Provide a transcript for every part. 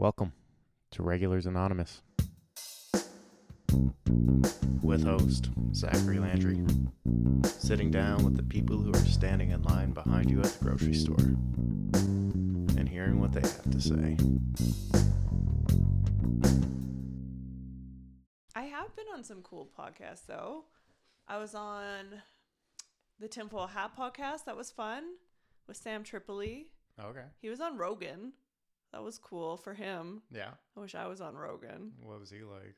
Welcome to Regulars Anonymous with host Zachary Landry, sitting down with the people who are standing in line behind you at the grocery store and hearing what they have to say. I have been on some cool podcasts though. I was on the Tinfoil Hat podcast. That was fun with Sam Tripoli. Okay. He was on Rogan. That was cool for him. Yeah. I wish I was on Rogan. What was he like?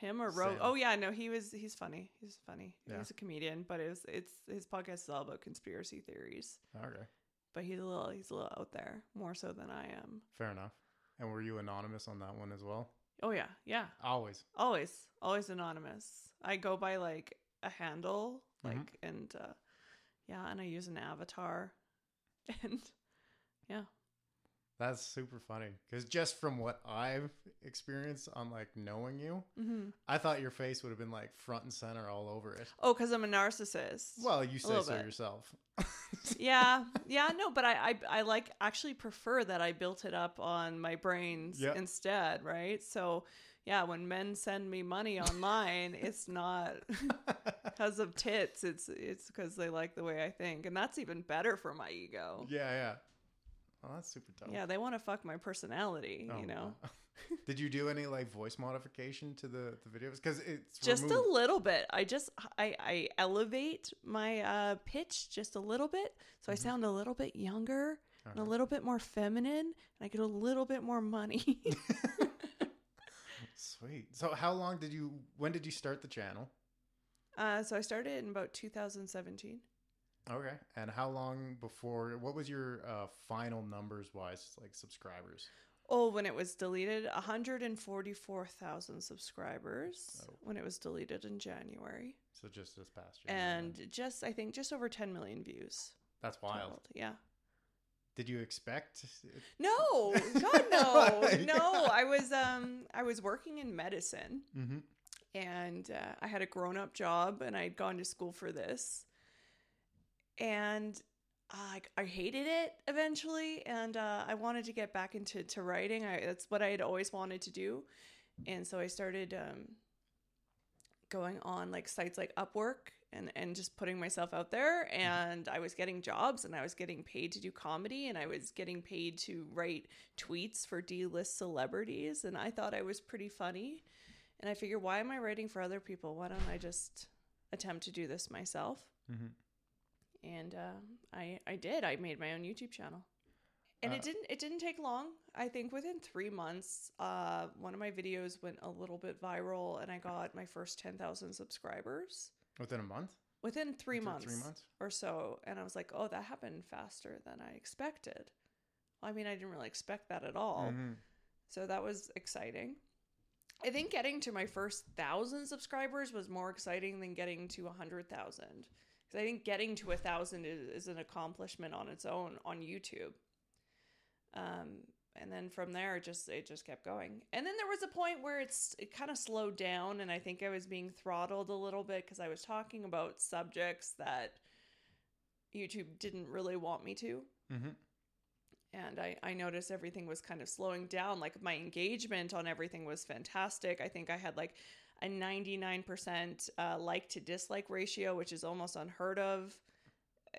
Him or Rogan? Oh yeah, no, he was. He's funny. He's funny. Yeah. He's a comedian, but it's it's his podcast is all about conspiracy theories. Okay. But he's a little he's a little out there more so than I am. Fair enough. And were you anonymous on that one as well? Oh yeah, yeah. Always. Always, always anonymous. I go by like a handle, like, Mhm. and uh, yeah, and I use an avatar, and yeah, That's super funny because just from what I've experienced on like knowing you, hmm I thought your face would have been like front and center all over it. oh, because I'm a narcissist. Well, you say so bit. yourself. yeah, yeah, no, but I, I, I like actually prefer that I built it up on my brains Yep. instead, right? So, yeah, when men send me money online, it's not because of tits. It's it's because they like the way I think, and that's even better for my ego. yeah, yeah. Well, that's super dope. Yeah, they want to fuck my personality, Oh, you know. wow. Did you do any like voice modification to the, the videos? Because it's Just removed. a little bit. I just I I elevate my uh pitch just a little bit so I Mhm. sound a little bit younger and a Uh-huh. little bit more feminine and I get a little bit more money. Sweet. So, how long did you? When did you start the channel? uh so I started in about 2017. Okay. And how long before? What was your uh, final numbers wise, like subscribers? Oh, when it was deleted, 144,000 subscribers Oh. when it was deleted in January. So just this past year. And just I think just over 10 million views. that's wild. totaled. Yeah. Did you expect? it- No, God no, no. I was um I was working in medicine Mhm. and uh, I had a grown up job and I'd gone to school for this, and I I hated it eventually, and uh, I wanted to get back into to writing. I that's what I had always wanted to do, and so I started um going on like sites like Upwork and and just putting myself out there and I was getting jobs and I was getting paid to do comedy and I was getting paid to write tweets for D-list celebrities and I thought I was pretty funny and I figured why am I writing for other people why don't I just attempt to do this myself Mhm. And uh, I I did I made my own YouTube channel and Uh, it didn't it didn't take long I think within three months uh, one of my videos went a little bit viral and I got my first 10,000 subscribers Within a month. within three Within months Three months. or so and I was like oh that happened faster than I expected I mean I didn't really expect that at all Mhm. so that was exciting. I think getting to my first thousand subscribers was more exciting than getting to a hundred thousand. Because I think getting to a thousand is, is an accomplishment on its own on YouTube. Um, and then from there, it just it just kept going. And then there was a point where it's it kind of slowed down, and I think I was being throttled a little bit because I was talking about subjects that YouTube didn't really want me to Mhm. and I, I noticed everything was kind of slowing down. Like my engagement on everything was fantastic. I think I had like a 99% uh, like to dislike ratio, which is almost unheard of.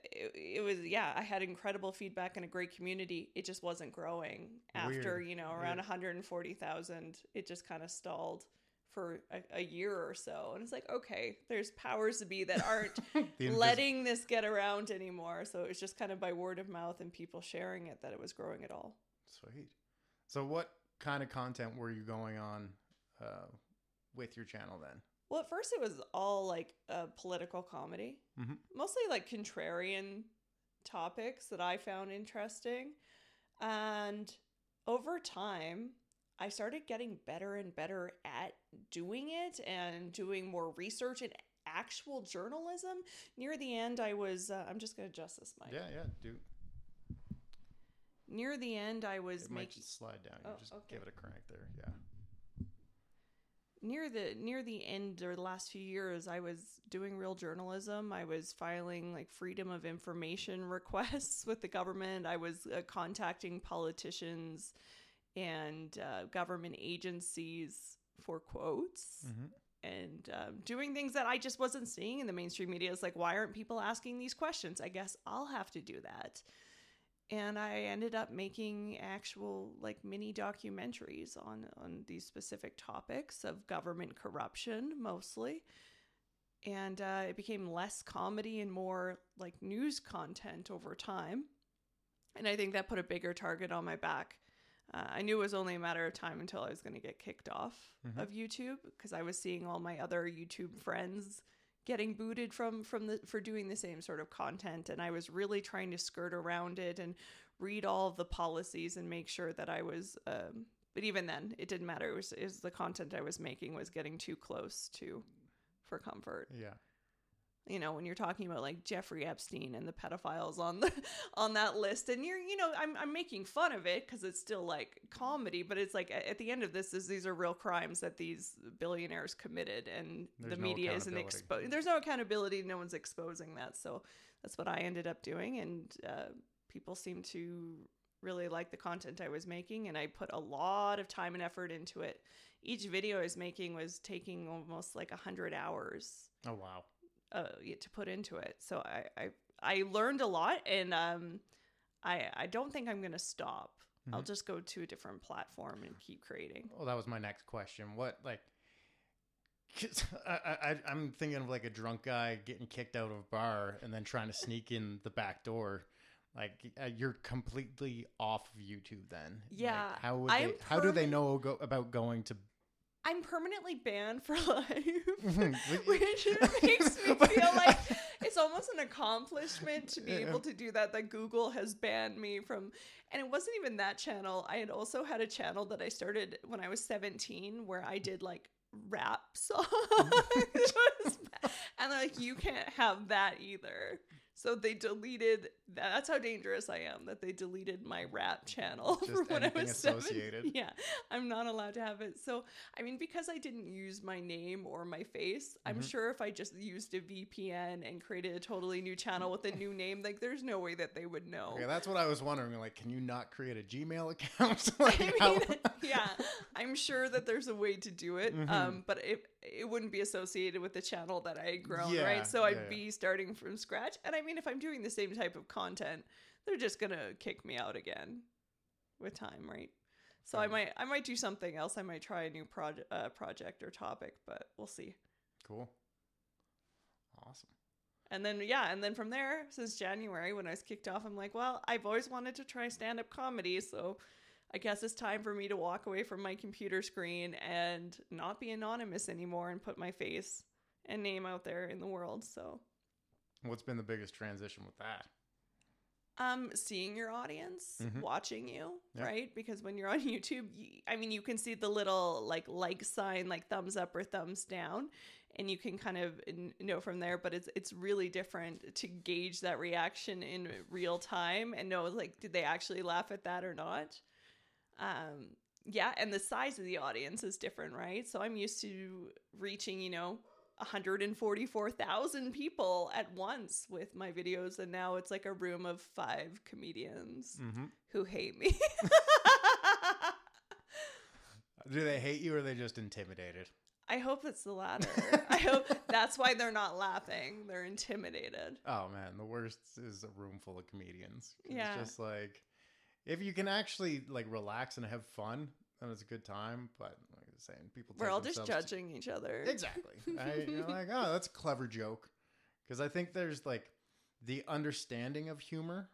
It, it was, yeah, I had incredible feedback and a great community. It just wasn't growing after, Weird. you know, around 140,000. It just kind of stalled for a, a year or so. And it's like, okay, there's powers to be that aren't letting this get around anymore. So it was just kind of by word of mouth and people sharing it that it was growing at all. Sweet. So, what kind of content were you going on uh, with your channel then? Well, at first it was all like a political comedy, Mhm. mostly like contrarian topics that I found interesting. And over time, I started getting better and better at doing it and doing more research and actual journalism. Near the end, I was, uh, I'm just going to adjust this mic. Yeah, yeah. Do Near the end, I was it might making. slide down. You Oh, just okay. give it a crank there. Yeah. Near the near the end or the last few years i was doing real journalism i was filing like freedom of information requests with the government i was uh, contacting politicians and uh, government agencies for quotes Mm-hmm. and um, doing things that I just wasn't seeing in the mainstream media. It's like, why aren't people asking these questions? I guess I'll have to do that. And I ended up making actual like mini documentaries on on these specific topics of government corruption mostly. And uh, it became less comedy and more like news content over time. And I think that put a bigger target on my back. Uh, I knew it was only a matter of time until I was going to get kicked off Mhm. of YouTube because I was seeing all my other YouTube friends getting booted from from the for doing the same sort of content, and I was really trying to skirt around it and read all the policies and make sure that I was. Um, but even then, it didn't matter. It was, it was the content I was making was getting too close to for comfort Yeah. You know when you're talking about like Jeffrey Epstein and the pedophiles on the on that list and you're you know I'm I'm making fun of it cuz it's still like comedy but it's like at the end of this is these are real crimes that these billionaires committed and There's the no media isn't exposed there's no accountability no one's exposing that so that's what I ended up doing and uh, people seem to really like the content I was making and I put a lot of time and effort into it. Each video I was making was taking almost like a hundred hours. Oh wow. Uh, to put into it. So I, I I learned a lot, and um, I I don't think I'm gonna stop. I'll Mhm. just go to a different platform and keep creating. Well, that was my next question. What like? 'cause I, I I'm thinking of like a drunk guy getting kicked out of a bar and then trying to sneak in the back door. Like uh, you're completely off of YouTube then. Like, Yeah, how would they? How do they know go, about going to? I'm permanently banned for life, which makes me feel like it's almost an accomplishment to be able to do that. That Google has banned me from, and it wasn't even that channel. I had also had a channel that I started when I was 17, where I did like rap songs, It was bad. and they're like, you can't have that either. So they deleted. That's how dangerous I am. That they deleted my rap channel Just when I was seven. Yeah, I'm not allowed to have it. So I mean, because I didn't use my name or my face, I'm Mhm. sure if I just used a VPN and created a totally new channel with a new name, like there's no way that they would know. Okay, that's what I was wondering. Like, can you not create a Gmail account? like, I mean, yeah, I'm sure that there's a way to do it, Mhm. um, but it it wouldn't be associated with the channel that I had grown, Yeah, right? So yeah, I'd yeah. be starting from scratch. And I mean, if I'm doing the same type of content, they're just gonna kick me out again with time, right? So I might I might do something else. I might try a new project uh, project or topic, but we'll see. cool. Awesome. And then yeah, and then from there, since January when I was kicked off, I'm like, well, I've always wanted to try stand up comedy, so I guess it's time for me to walk away from my computer screen and not be anonymous anymore and put my face and name out there in the world. So, What's been the biggest transition with that? um, seeing your audience, Mhm. watching you, Yeah. right? Because when you're on YouTube, I mean, you can see the little like like sign, like thumbs up or thumbs down, and you can kind of know from there. But it's it's really different to gauge that reaction in real time and know like did they actually laugh at that or not. Um, yeah, and the size of the audience is different, right? So I'm used to reaching, you know, 144,000 people at once with my videos, and now it's like a room of five comedians Mm-hmm. who hate me. Do they hate you or are they just intimidated? I hope it's the latter. I hope that's why they're not laughing. They're intimidated. Oh man, the worst is a room full of comedians. Yeah. It's just like if you can actually like relax and have fun, then it's a good time. But like I was saying, people We're all just judging each other. Exactly. Right? You're like, oh, that's a clever joke. Because I think there's like the understanding of humor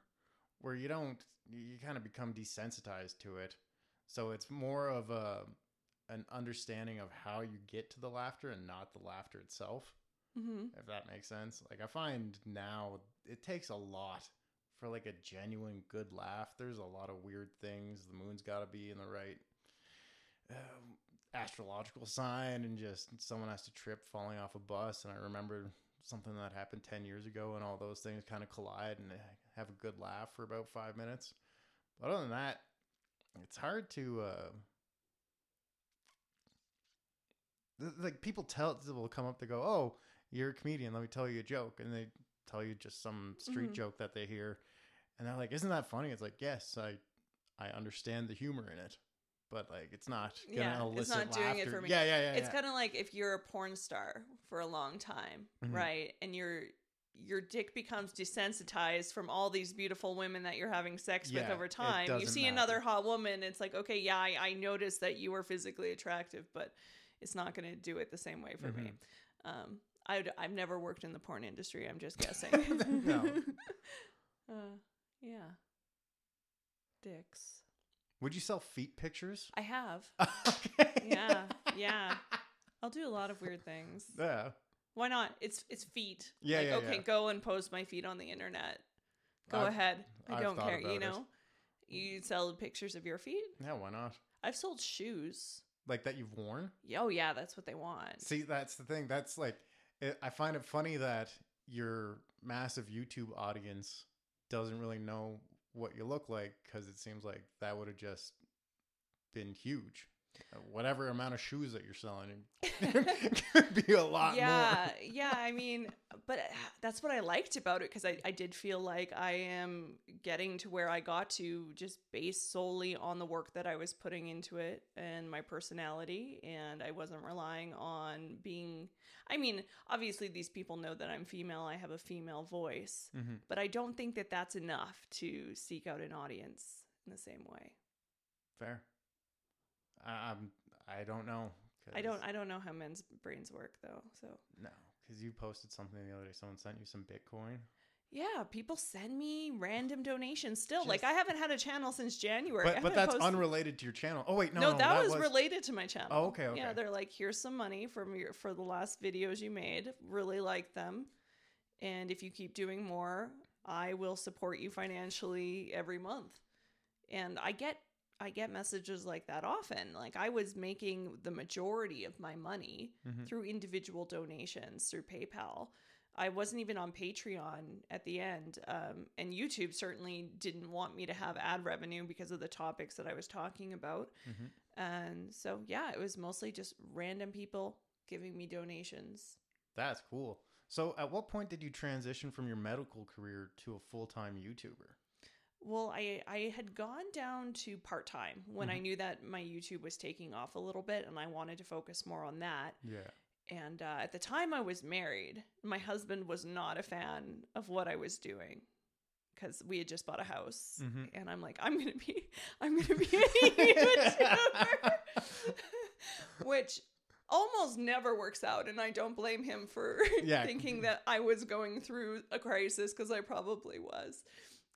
where you don't, you kind of become desensitized to it. So it's more of a, an understanding of how you get to the laughter and not the laughter itself, hmm if that makes sense. Like I find now it takes a lot for like a genuine good laugh. There's a lot of weird things. The moon's got to be in the right um, astrological sign, and just someone has to trip falling off a bus. And I remember something that happened 10 years ago, and all those things kind of collide and have a good laugh for about five minutes. But other than that, it's hard to. Uh, like people tell will come up to go, oh, you're a comedian. Let me tell you a joke, and they tell you just some street Mhm. joke that they hear, and they're like, "Isn't that funny?" It's like, yes, I, I understand the humor in it. but like it's not gonna Yeah, elicit it's not doing it for me. Yeah, yeah, yeah. it's yeah. kind of like if you're a porn star for a long time, Mhm. right? And your your dick becomes desensitized from all these beautiful women that you're having sex with over time. You see matter. another hot woman, it's like, okay, yeah, I, I noticed that you were physically attractive, but it's not going to do it the same way for me. Mm-hmm. Um, I, I've never worked in the porn industry. I'm just guessing. No. uh, yeah. Dicks. Would you sell feet pictures? I have. okay. Yeah. Yeah. I'll do a lot of weird things. Yeah. Why not? It's it's feet. Yeah, Like, yeah, okay, yeah. go and post my feet on the internet. Go I've- ahead. I I've don't care. You about it. know, you sell pictures of your feet. Yeah, why not? I've sold shoes. Like that you've worn? Oh yeah, that's what they want. See, that's the thing. That's like, it, I find it funny that your massive YouTube audience doesn't really know what you look like because it seems like that would have just been huge. Uh, Whatever amount of shoes that you're selling it could be a lot yeah, yeah. I mean, but uh, that's what I liked about it because I, I did feel like I am getting to where I got to just based solely on the work that I was putting into it and my personality. And I wasn't relying on being, I mean, obviously, these people know that I'm female, I have a female voice, more. hmm but I don't think that that's enough to seek out an audience in the same way. Fair. I, I'm. I don't know. I don't I don't know how men's brains work though. So No, because you posted something the other day. Someone sent you some Bitcoin. Yeah, people send me random donations still. like I haven't had a channel since January. But but that's posted- unrelated to your channel. Oh wait, no, No, no, that, was, related to my channel. Oh, okay, okay. Yeah, they're like, here's some money from your for the last videos you made. Really like them, and if you keep doing more, I will support you financially every month. And I get I get messages like that often. Like I was making the majority of my money Mhm. through individual donations through PayPal. I wasn't even on Patreon at the end. Um, and YouTube certainly didn't want me to have ad revenue because of the topics that I was talking about. Mhm. And so, yeah, it was mostly just random people giving me donations. That's cool. So, at what point did you transition from your medical career to a full time YouTuber? Well, I, I had gone down to part time when I Mhm. knew that my YouTube was taking off a little bit and I wanted to focus more on that. Yeah. And uh, at the time I was married, my husband was not a fan of what I was doing because we had just bought a house. Mhm. And I'm like, I'm going to be, I'm going to be a YouTuber, which almost never works out. And I don't blame him for Yeah. thinking that I was going through a crisis because I probably was.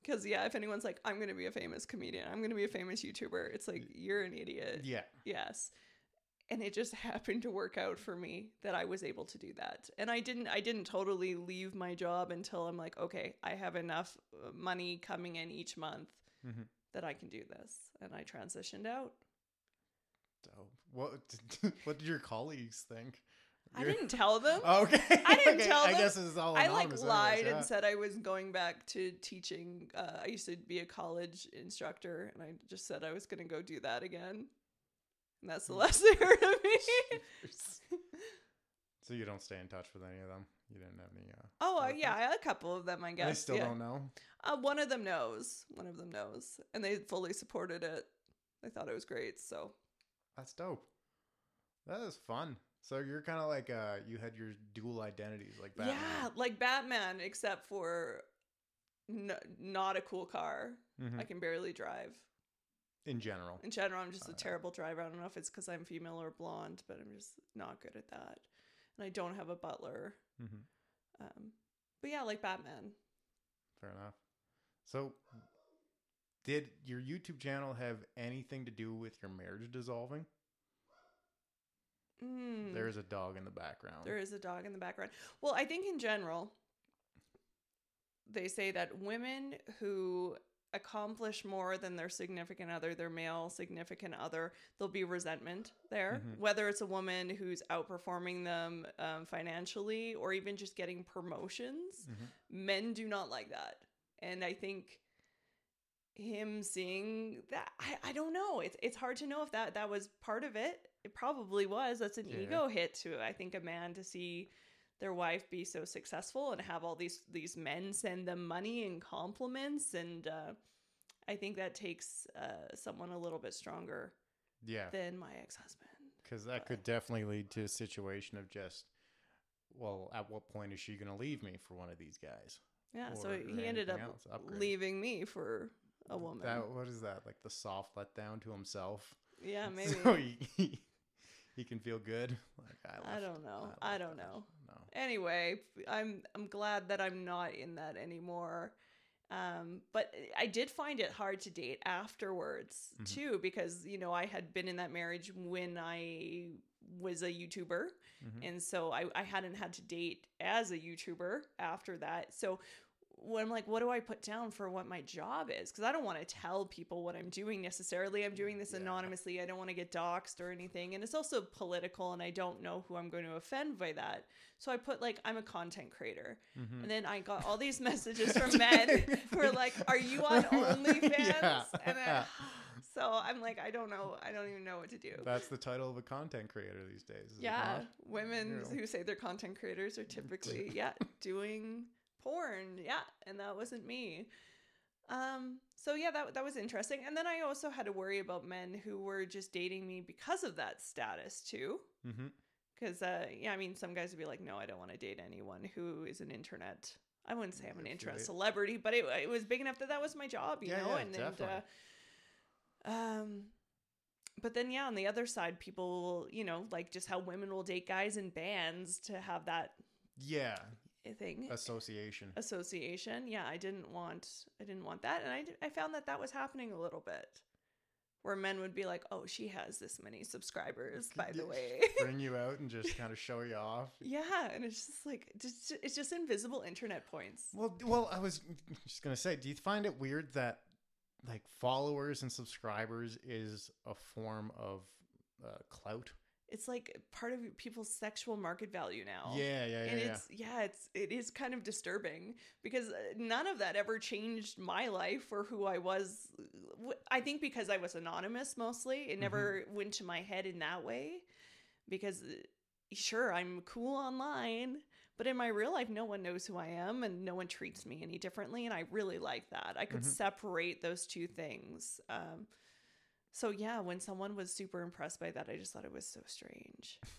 Because, yeah, if anyone's like, I'm going to be a famous comedian, I'm going to be a famous YouTuber, it's like, you're an idiot. Yeah. Yes. And it just happened to work out for me that I was able to do that. And I didn't I didn't totally leave my job until I'm like, okay, I have enough uh, money coming in each month Mhm. that I can do this. And I transitioned out. Dope. What What did your colleagues think? I didn't tell them. Okay. I didn't okay. tell I them. guess it's all. I like lied anyways, yeah. and said I was going back to teaching. Uh, I used to be a college instructor, and I just said I was going to go do that again. And that's the Hmm. last they heard of me. so you don't stay in touch with any of them. You didn't have any. Uh, oh uh, yeah, a couple of them, I guess. They still yeah. don't know. Uh, one of them knows. One of them knows, and they fully supported it. They thought it was great. So That's dope. That is fun. So you're kind of like uh, you had your dual identities, like Batman. yeah, like Batman, except for n- not a cool car. Mhm. I can barely drive. In general. In general, I'm just a Uh, terrible driver. I don't know if it's because I'm female or blonde, but I'm just not good at that. And I don't have a butler. hmm Um, but yeah, like Batman. Fair enough. So, did your YouTube channel have anything to do with your marriage dissolving? Mm. There is a dog in the background. There is a dog in the background. Well, I think in general, they say that women who accomplish more than their significant other, their male significant other, there'll be resentment there. Mhm. Whether it's a woman who's outperforming them um, financially or even just getting promotions, Mhm. men do not like that. And I think him seeing that I, I don't know it's it's hard to know if that that was part of it it probably was that's an Yeah. ego hit to i think a man to see their wife be so successful and have all these these men send them money and compliments and uh i think that takes uh someone a little bit stronger Yeah, than my ex-husband. because that could definitely lead to a situation of just, well, at what point is she going to leave me for one of these guys? Yeah, so he ended up else, leaving me for a woman. That what is that like the soft letdown to himself? yeah, maybe. So he, he, can feel good. Like I, I don't know. left I don't that. know. No. anyway, I'm I'm glad that I'm not in that anymore. Um, but I did find it hard to date afterwards Mhm. too, because you know I had been in that marriage when I was a YouTuber, Mhm. and so I, I hadn't had to date as a YouTuber after that. So when I'm like, what do I put down for what my job is? Because I don't want to tell people what I'm doing necessarily. I'm doing this Yeah. anonymously. I don't want to get doxxed or anything. And it's also political, and I don't know who I'm going to offend by that. So I put like, I'm a content creator. Mhm. And then I got all these messages from men who are like, Are you on OnlyFans? Yeah. And I, so I'm like, I don't know. I don't even know what to do. That's the title of a content creator these days. Yeah, women You know. who say they're content creators are typically yeah doing porn. Yeah, and that wasn't me. Um, so yeah, that that was interesting. And then I also had to worry about men who were just dating me because of that status too. Because uh, yeah, I mean, some guys would be like, "No, I don't want to date anyone who is an internet." I wouldn't say I'm an internet celebrity, but it, it was big enough that that was my job, you Yeah, know. yeah, and, and uh, um, but then yeah, on the other side, people, will, you know, like just how women will date guys in bands to have that Yeah, thing association. association. Yeah, I didn't want, I didn't want that, and i i found that that was happening a little bit, where men would be like, "Oh, she has this many subscribers, by the way." Bring you out and just kind of show you off. Yeah, and it's just like just, it's just invisible internet points. Well, well, I was just gonna say, do you find it weird that like followers and subscribers is a form of uh, clout? It's like part of people's sexual market value now. Yeah, yeah, yeah, and yeah. it's yeah, it's it is kind of disturbing because uh, none of that ever changed my life or who I was. I think because I was anonymous mostly, it never Mm-hmm. went to my head in that way. Because uh, sure, I'm cool online, but in my real life, no one knows who I am and no one treats me any differently, and I really like that. I could Mhm. separate those two things. Um, so yeah, when someone was super impressed by that, I just thought it was so strange.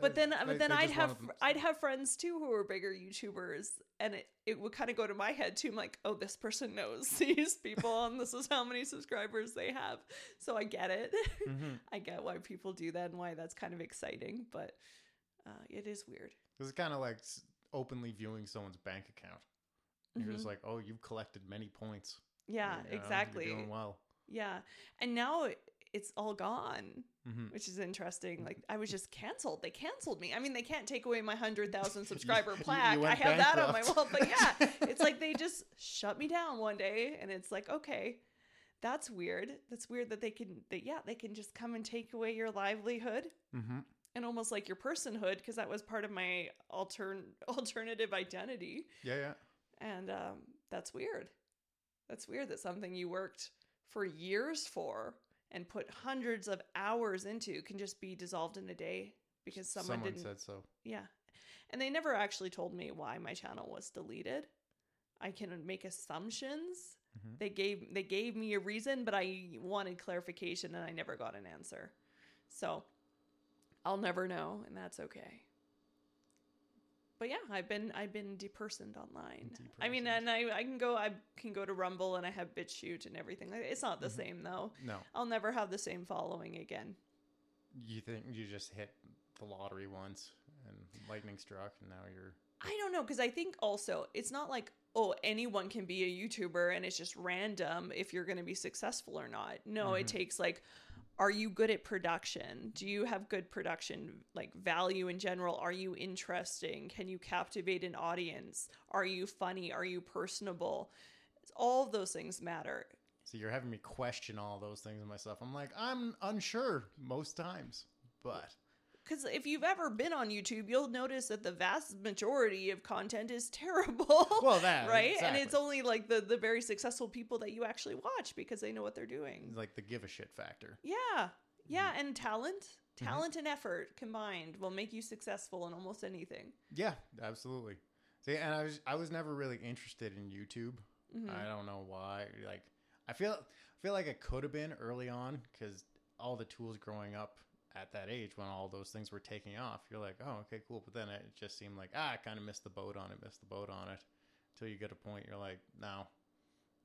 But then, They- but then I'd have I'd have friends too who were bigger YouTubers, and it, it would kind of go to my head too. I'm like, oh, this person knows these people, and this is how many subscribers they have. So I get it. Mhm. I get why people do that and why that's kind of exciting, but uh, it is weird. It's kind of like openly viewing someone's bank account. You're Mhm. just like, oh, you've collected many points. Yeah, You know, exactly. doing well. Yeah, and now it's all gone. hmm which is interesting. Like I was just canceled. They canceled me. I mean, they can't take away my hundred thousand subscriber plaque. I have that on my wall. But yeah, it's like they just shut me down one day, and it's like, okay, that's weird. That's weird that they can. That yeah, they can just come and take away your livelihood hmm and almost like your personhood because that was part of my altern alternative identity, Yeah, yeah. and um, that's weird. That's weird that something you worked for years for and put hundreds of hours into can just be dissolved in a day because someone, didn't said so. yeah. And they never actually told me why my channel was deleted. I can make assumptions. Mhm. they gave they gave me a reason but i wanted clarification and i never got an answer. So i'll never know and that's okay but yeah i've been i've been depersoned online i mean and i i can go i can go to rumble and i have BitChute and everything it's not the Mhm. same though No, i'll never have the same following again you think you just hit the lottery once and lightning struck, and now you're. I don't know because I think also it's not like oh anyone can be a YouTuber and it's just random if you're going to be successful or not. No, it Mhm. takes like are you good at production? Do you have good production like value in general? Are you interesting? Can you captivate an audience? Are you funny? Are you personable? All those things matter. So you're having me question all those things myself. I'm like, I'm unsure most times, but Because if you've ever been on YouTube, you'll notice that the vast majority of content is terrible. well, that right? And it's only like the the very successful people that you actually watch because they know what they're doing. like the give a shit factor. Yeah. Yeah, Mm-hmm. and talent, talent and effort combined will make you successful in almost anything. Yeah, absolutely. See, and I was I was never really interested in YouTube. Mhm. I don't know why. Like, I feel I feel like I could have been early on because all the tools growing up at that age when all those things were taking off, you're like, oh, okay, cool. But then it just seemed like ah, I kind of missed the boat on it, missed the boat on it. Until you get a point, you're like, no,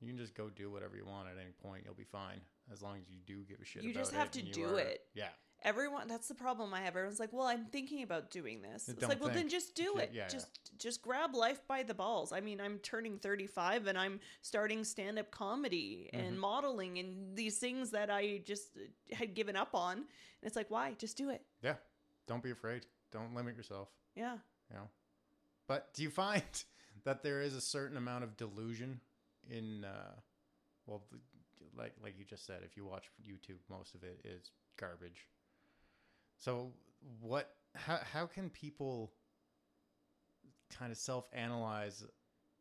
you can just go do whatever you want at any point. You'll be fine as long as you do give a shit. You just it have to you do are- it. Yeah, Everyone, that's the problem I have. Everyone's like, "Well, I'm thinking about doing this." It's Don't like, "Well, then just do it. yeah, just just grab life by the balls." I mean, I'm turning 35 and I'm starting stand-up comedy Mm-hmm. and modeling and these things that I just uh, had given up on. And it's like, "Why? Just do it." yeah. Don't be afraid. Don't limit yourself. Yeah. you know. But do you find that there is a certain amount of delusion in, uh, well, like like you just said, if you watch YouTube, most of it is garbage. So what? How how can people kind of self analyze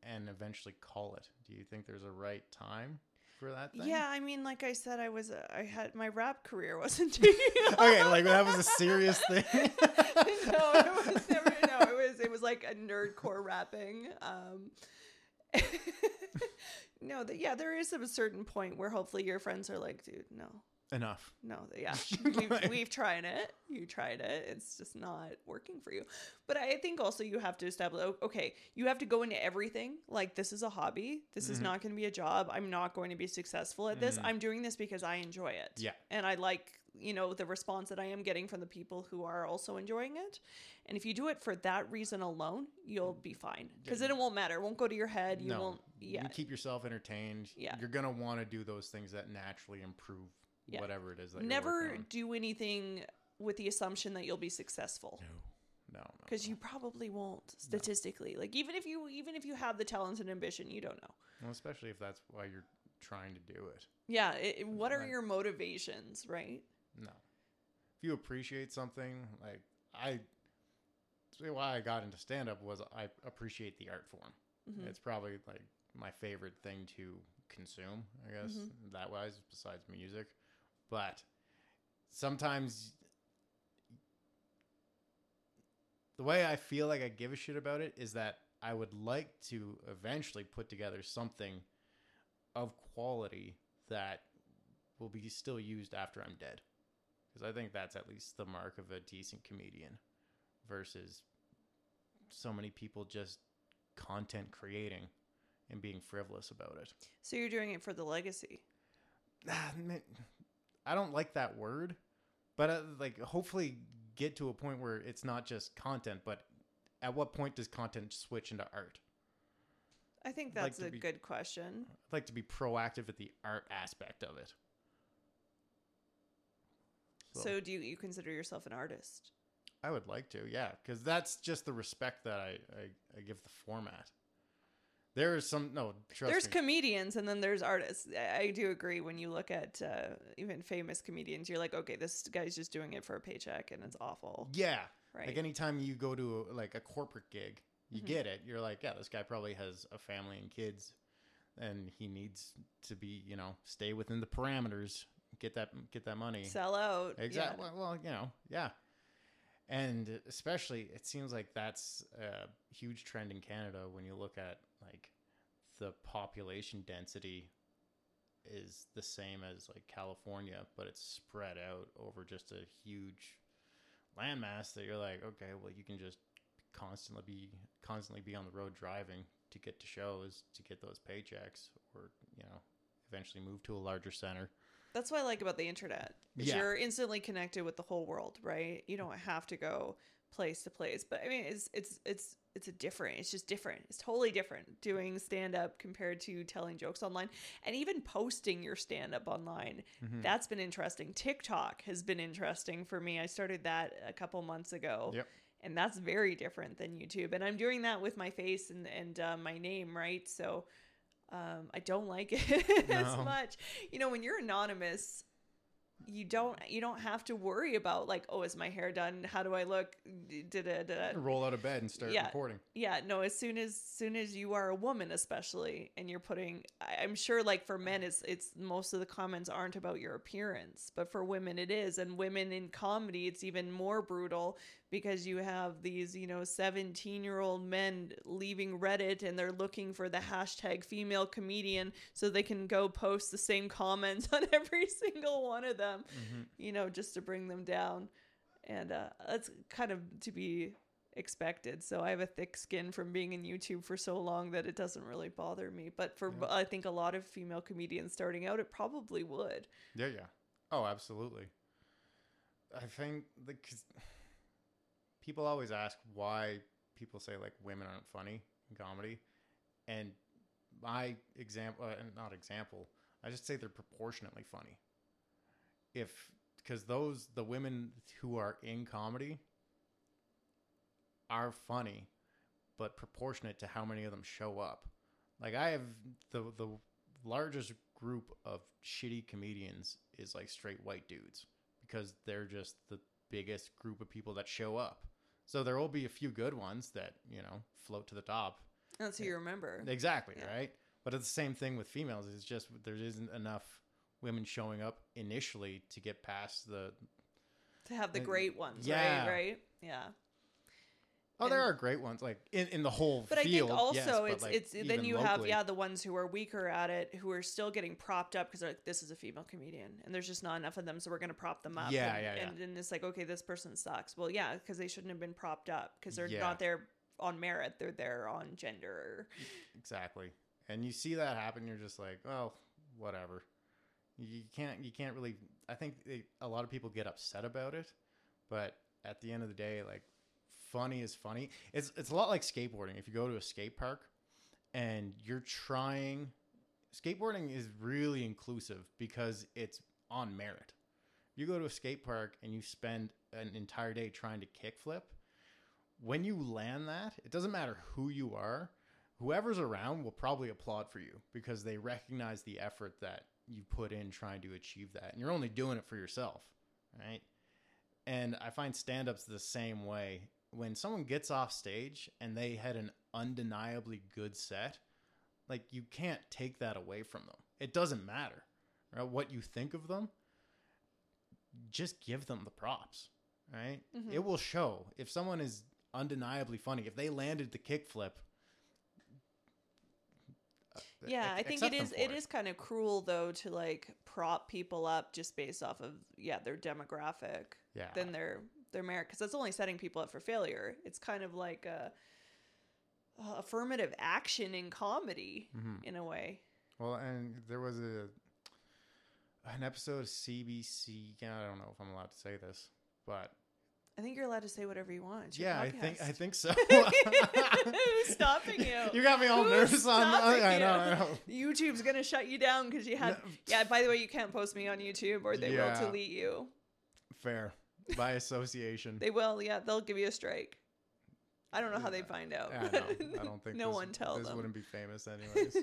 and eventually call it? Do you think there's a right time for that? Thing? Yeah, I mean, like I said, I was uh, I had my rap career wasn't taking okay, like that was a serious thing. no, it was never. No, it was it was like a nerdcore rapping. Um, no, that yeah, there is a certain point where hopefully your friends are like, dude, no, Enough. no, yeah, we've, we've tried it. You tried it. It's just not working for you. But I think also you have to establish. Okay, you have to go into everything like this is a hobby. This is Mhm. not going to be a job. I'm not going to be successful at this. Mhm. I'm doing this because I enjoy it. Yeah. and I like you know the response that I am getting from the people who are also enjoying it. And if you do it for that reason alone, you'll be fine because then it won't matter. It won't go to your head. You no, won't. Yeah. you keep yourself entertained. Yeah. you're gonna want to do those things that naturally improve Yeah. whatever it is that you're Never do anything with the assumption that you'll be successful. No, no, because no. you probably won't statistically like even if you even if you have the talent and ambition you don't know well, especially if that's why you're trying to do it. yeah it, what are your motivations right No, if you appreciate something, like I, why I got into stand up was I appreciate the art form. Mhm. It's probably like my favorite thing to consume, I guess, Mhm. that wise, besides music. But sometimes the way I feel like I give a shit about it is that I would like to eventually put together something of quality that will be still used after I'm dead. Because I think that's at least the mark of a decent comedian versus so many people just content creating and being frivolous about it. so you're doing it for the legacy Ah, I don't like that word, but uh, like hopefully get to a point where it's not just content, but at what point does content switch into art? i think I'd like that's a be- good question I'd like to be proactive at the art aspect of it. so, do you, you consider yourself an artist I would like to, yeah, because that's just the respect that I, I, I give the format. There is some no. Trust there's me. comedians and then there's artists i, I do agree when you look at uh, even famous comedians you're like okay this guy's just doing it for a paycheck and it's awful yeah, right like anytime you go to like a corporate gig, you Mhm. get it. You're like, yeah, this guy probably has a family and kids, and he needs to be, you know, stay within the parameters, get that get that money. sell out yeah. Exactly. Well, well, you know, yeah. And especially, it seems like that's a huge trend in Canada when you look at like the population density is the same as like California, but it's spread out over just a huge landmass that you're like, okay, well, you can just constantly be constantly be on the road driving to get to shows to get those paychecks, or you know, eventually move to a larger center. That's what I like about the internet. Is Yeah. You're instantly connected with the whole world, right? You don't have to go place to place. But I mean, it's it's it's it's a different. It's just different. It's totally different doing stand up compared to telling jokes online, and even posting your stand up online. Mhm. That's been interesting. TikTok has been interesting for me. I started that a couple months ago. Yep. And that's very different than YouTube. And I'm doing that with my face and and uh, my name, right? So um, I don't like it as much. You know, when you're anonymous, you don't you don't have to worry about like oh is my hair done how do i look did it Roll out of bed and start Yeah. recording. yeah no as soon as soon as you are a woman especially and you're putting i'm sure like for men it's it's most of the comments aren't about your appearance but for women it is and women in comedy it's even more brutal because you have these you know 17 year old men leaving reddit and they're looking for the hashtag female comedian so they can go post the same comments on every single one of them Mhm. you know, just to bring them down. And uh, that's kind of to be expected. So I have a thick skin from being in YouTube for so long that it doesn't really bother me. But for Yeah. I think a lot of female comedians starting out, it probably would. Yeah, yeah. Oh, absolutely. I think the people always ask why people say like women aren't funny in comedy, and my example, uh, not example, I just say they're proportionately funny. If because those the women who are in comedy are funny, but proportionate to how many of them show up. Like I have the the largest group of shitty comedians is like straight white dudes because they're just the biggest group of people that show up. So there will be a few good ones that, you know, float to the top. That's who you remember. Exactly, Yeah. right? But it's the same thing with females. It's just there isn't enough women showing up initially to get past the to have the Uh, great ones, yeah. right? Right? Yeah. Oh, there are great ones like in, in the whole But field. I think also yes, it's like, it's then you have yeah the ones who are weaker at it who are still getting propped up because like this is a female comedian and there's just not enough of them so we're gonna prop them up Yeah, and, yeah, yeah. and then it's like okay this person sucks well yeah because they shouldn't have been propped up because they're Yeah. not there on merit they're there on gender Exactly. And you see that happen, you're just like, well, whatever. You can't you can't really I think they, a lot of people get upset about it, but at the end of the day like funny is funny. It's it's a lot like skateboarding. If you go to a skate park and you're trying skateboarding is really inclusive because it's on merit. You go to a skate park and you spend an entire day trying to kickflip. When you land that, it doesn't matter who you are, whoever's around will probably applaud for you because they recognize the effort that you put in trying to achieve that. And you're only doing it for yourself, right? And I find stand ups the same way. When someone gets off stage and they had an undeniably good set, like you can't take that away from them. It doesn't matter right? what you think of them. Just give them the props, right? Mhm. It will show if someone is undeniably funny. If they landed the kickflip, uh, yeah i think it is for it is kind of cruel though to like prop people up just based off of yeah their demographic Yeah. than their their merit because that's only setting people up for failure it's kind of like a, a affirmative action in comedy Mhm. in a way Well, and there was a an episode of CBC. I don't know if I'm allowed to say this, but i think you're allowed to say whatever you want It's yeah, I think I think so. Who's stopping you? You got me all Who's nervous on. stopping I know. I know. YouTube's gonna shut you down because you had. No. Yeah. By the way, you can't post me on YouTube, or they Yeah. will delete you. Fair by association. They will. Yeah, they'll give you a strike. I don't know how they find out. I know. I don't think no this, one tell this them. wouldn't be famous anyways.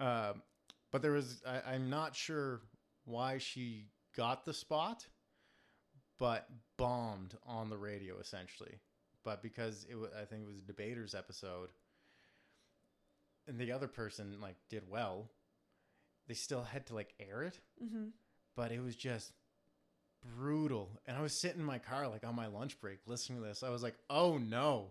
um, but there was I, I'm not sure why she got the spot, but bombed on the radio essentially. But because it was, I think it was a debaters episode, and the other person like did well, they still had to like air it. hmm But it was just brutal, and I was sitting in my car like on my lunch break listening to this. I was like, oh no,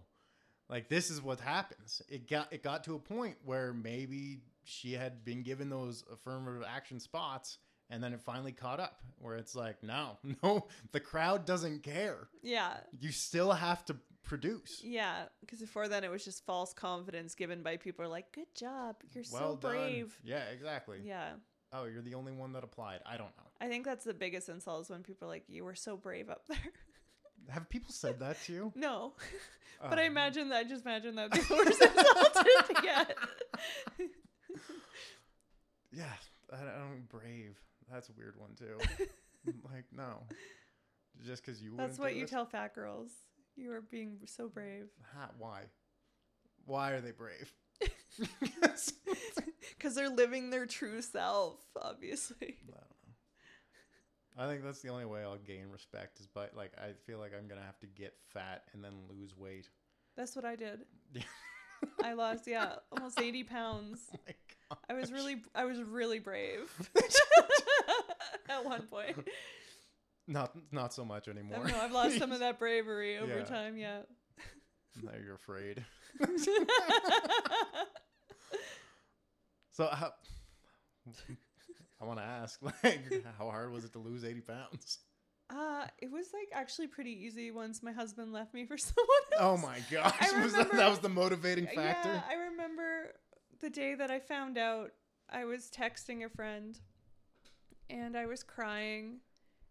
like this is what happens. It got it got to a point where maybe she had been given those affirmative action spots and then it finally caught up where it's like no no the crowd doesn't care Yeah, you still have to produce yeah. Because before then, it was just false confidence given by people like, "Good job, you're well so done brave." yeah exactly Yeah, oh you're the only one that applied i don't know I think that's the biggest insult is when people are like, "You were so brave up there." have people said that to you no, but I Oh. imagine that. I just imagine that the worst insulted to get. yeah i don't brave that's a weird one too like no just because you That's what you this? tell fat girls. You are being so brave. Ha, why why are they brave Because they're living their true self, obviously. I don't know. I think that's the only way I'll gain respect is by like I feel like I'm gonna have to get fat and then lose weight. That's what I did. I lost, yeah, almost 80 pounds. Oh my god. I was really, I was really brave at one point. Not not so much anymore. No, I've lost some of that bravery over Yeah. time. Yeah. now you're afraid. So how, I want to ask, like, how hard was it to lose eighty pounds? uh, it was like actually pretty easy once my husband left me for someone else. Oh my gosh, I was that, that was the motivating factor? Yeah, I remember the day that I found out. I was texting a friend, and I was crying,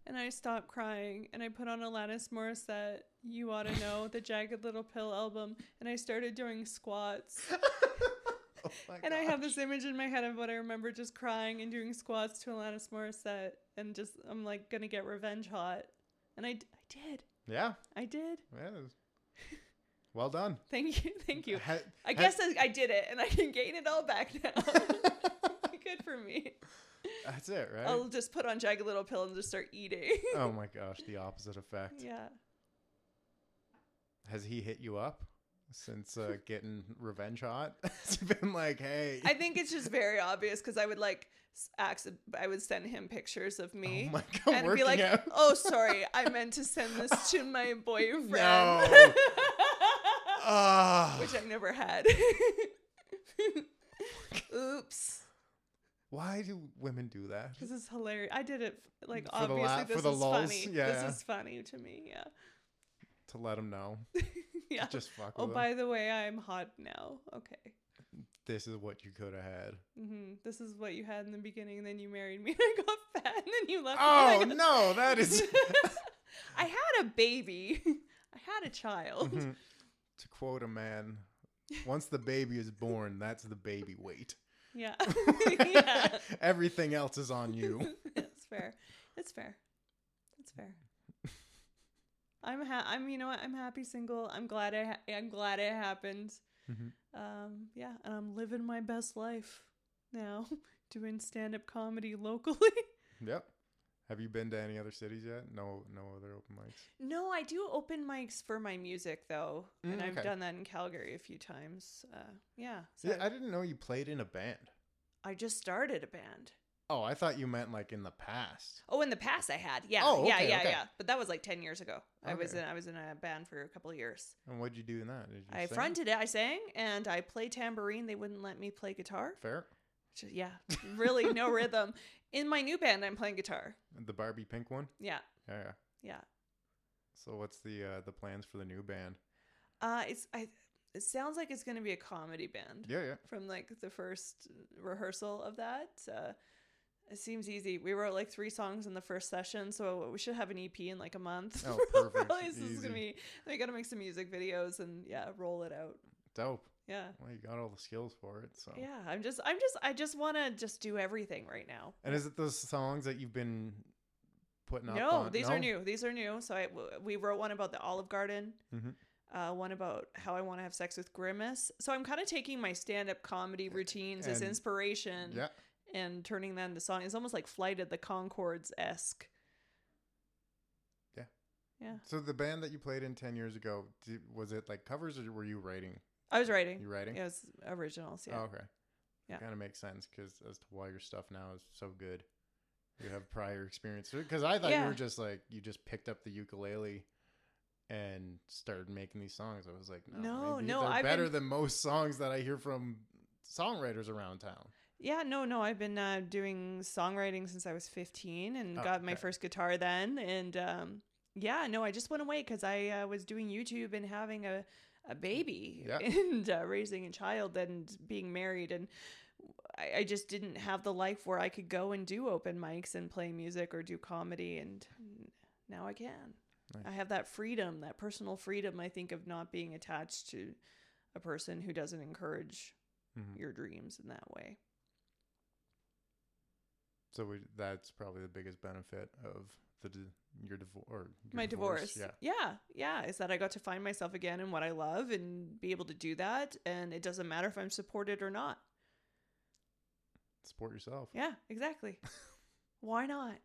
and I stopped crying, and I put on Alanis Morissette. You ought to know the Jagged Little Pill album, and I started doing squats. Oh And I have this image in my head of what I remember just crying and doing squats to Alanis Morissette, and just I'm like gonna get revenge hot, and I, I did, Yeah, I did. yeah. Well done. Thank you, thank you. Ha- I ha- guess I, I did it, and I can gain it all back now. Good for me. that's it, right? I'll just put on Jagged Little Pill and just start eating. oh my gosh, the opposite effect. yeah. Has he hit you up since uh, getting revenge hot? it's been like, hey? I think it's just very obvious because I would like accident. I would send him pictures of me. oh my god, and be like, out. "Oh, sorry, I meant to send this to my boyfriend," No. Ah, which I never had. Oops, why do women do that? this is hilarious. I did it like For obviously la- this is funny. yeah. This is funny to me. Yeah, To let them know. yeah. Just fuck Oh, by the way, I'm hot now. Okay. This is what you could have had. hmm This is what you had in the beginning, and then you married me, and I got fat, and then you left Oh got- no, that is. I had a baby. I had a child. Mhm. to quote a man, once the baby is born, that's the baby weight. Yeah. yeah. Everything else is on you. it's fair. It's fair. It's fair. I'm ha- I'm you know what I'm happy single. I'm glad I ha- I'm glad it happened. Mhm. Um yeah, and I'm living my best life now, doing stand up comedy locally. Yep. Have you been to any other cities yet? No, no other open mics. no, I do open mics for my music though, and Mm, I've done that in Calgary a few times. Uh, yeah, so Yeah, I didn't know you played in a band. I just started a band. Oh, I thought you meant like in the past. Oh, in the past I had. Yeah. Oh, yeah, okay, yeah, okay. yeah. But that was like 10 years ago. I was in I was in a band for a couple of years. And what'd you do in that? Did you I sing? fronted it, I sang, and I played tambourine. They wouldn't let me play guitar. Fair. Which is, yeah, really no rhythm. In my new band, I'm playing guitar. The Barbie Pink one. Yeah, Yeah. yeah. yeah. So what's the uh, the plans for the new band? Uh, it's I. It sounds like it's going to be a comedy band Yeah, yeah. from like the first rehearsal of that. Uh, it seems easy. We wrote like three songs in the first session, so we should have an EP in like a month. Oh, perfect. This is gonna be. We got to make some music videos and yeah, roll it out. Dope. Yeah. Well, you got all the skills for it. So. Yeah, I'm just, I'm just, I just want to just do everything right now. And is it those songs that you've been putting up? No, on? these No? are new. These are new. So I, we wrote one about the Olive Garden, Mhm. uh, one about how I want to have sex with Grimace. So I'm kind of taking my stand-up comedy routines as inspiration Yeah. And turning them into song. It's almost like Flight of the Conchords esque. Yeah. Yeah. So the band that you played in ten years ago, did, was it like covers or were you writing? I was writing. You writing? It was originals. Yeah. Oh, okay. Yeah. Kind of makes sense because as to why your stuff now is so good. You have prior experience because I thought you were just like you just picked up the ukulele and started making these songs. I was like, no, No, no, they're I've better been- than most songs that I hear from songwriters around town. Yeah, no, no. I've been uh, doing songwriting since I was 15 and Oh, got my okay. first guitar then. And um, yeah, no, I just went away because I uh, was doing YouTube and having a, a baby Yeah. and uh, raising a child and being married. And I, I just didn't have the life where I could go and do open mics and play music or do comedy. And now I can. Nice. I have that freedom, that personal freedom, I think, of not being attached to a person who doesn't encourage Mhm. your dreams in that way. So we, that's probably the biggest benefit of the your divorce my divorce. Yeah. yeah, yeah, is that I got to find myself again in what I love and be able to do that, and it doesn't matter if I'm supported or not. Support yourself. Yeah, exactly. Why not?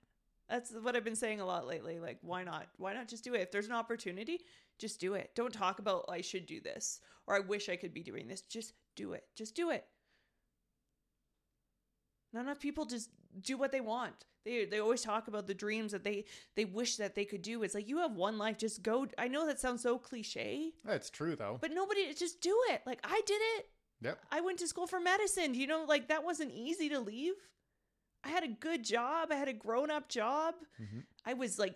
That's what I've been saying a lot lately. Like, why not? Why not just do it? If there's an opportunity, just do it. Don't talk about I should do this or I wish I could be doing this. Just do it. Just do it. Not enough people just do what they want. They they always talk about the dreams that they they wish that they could do. It's like you have one life, just go. I know that sounds so cliche, That's true though. but nobody just do it. Like I did it. Yep. I went to school for medicine. You know, like that wasn't easy to leave. I had a good job. I had a grown up job. Mhm. I was like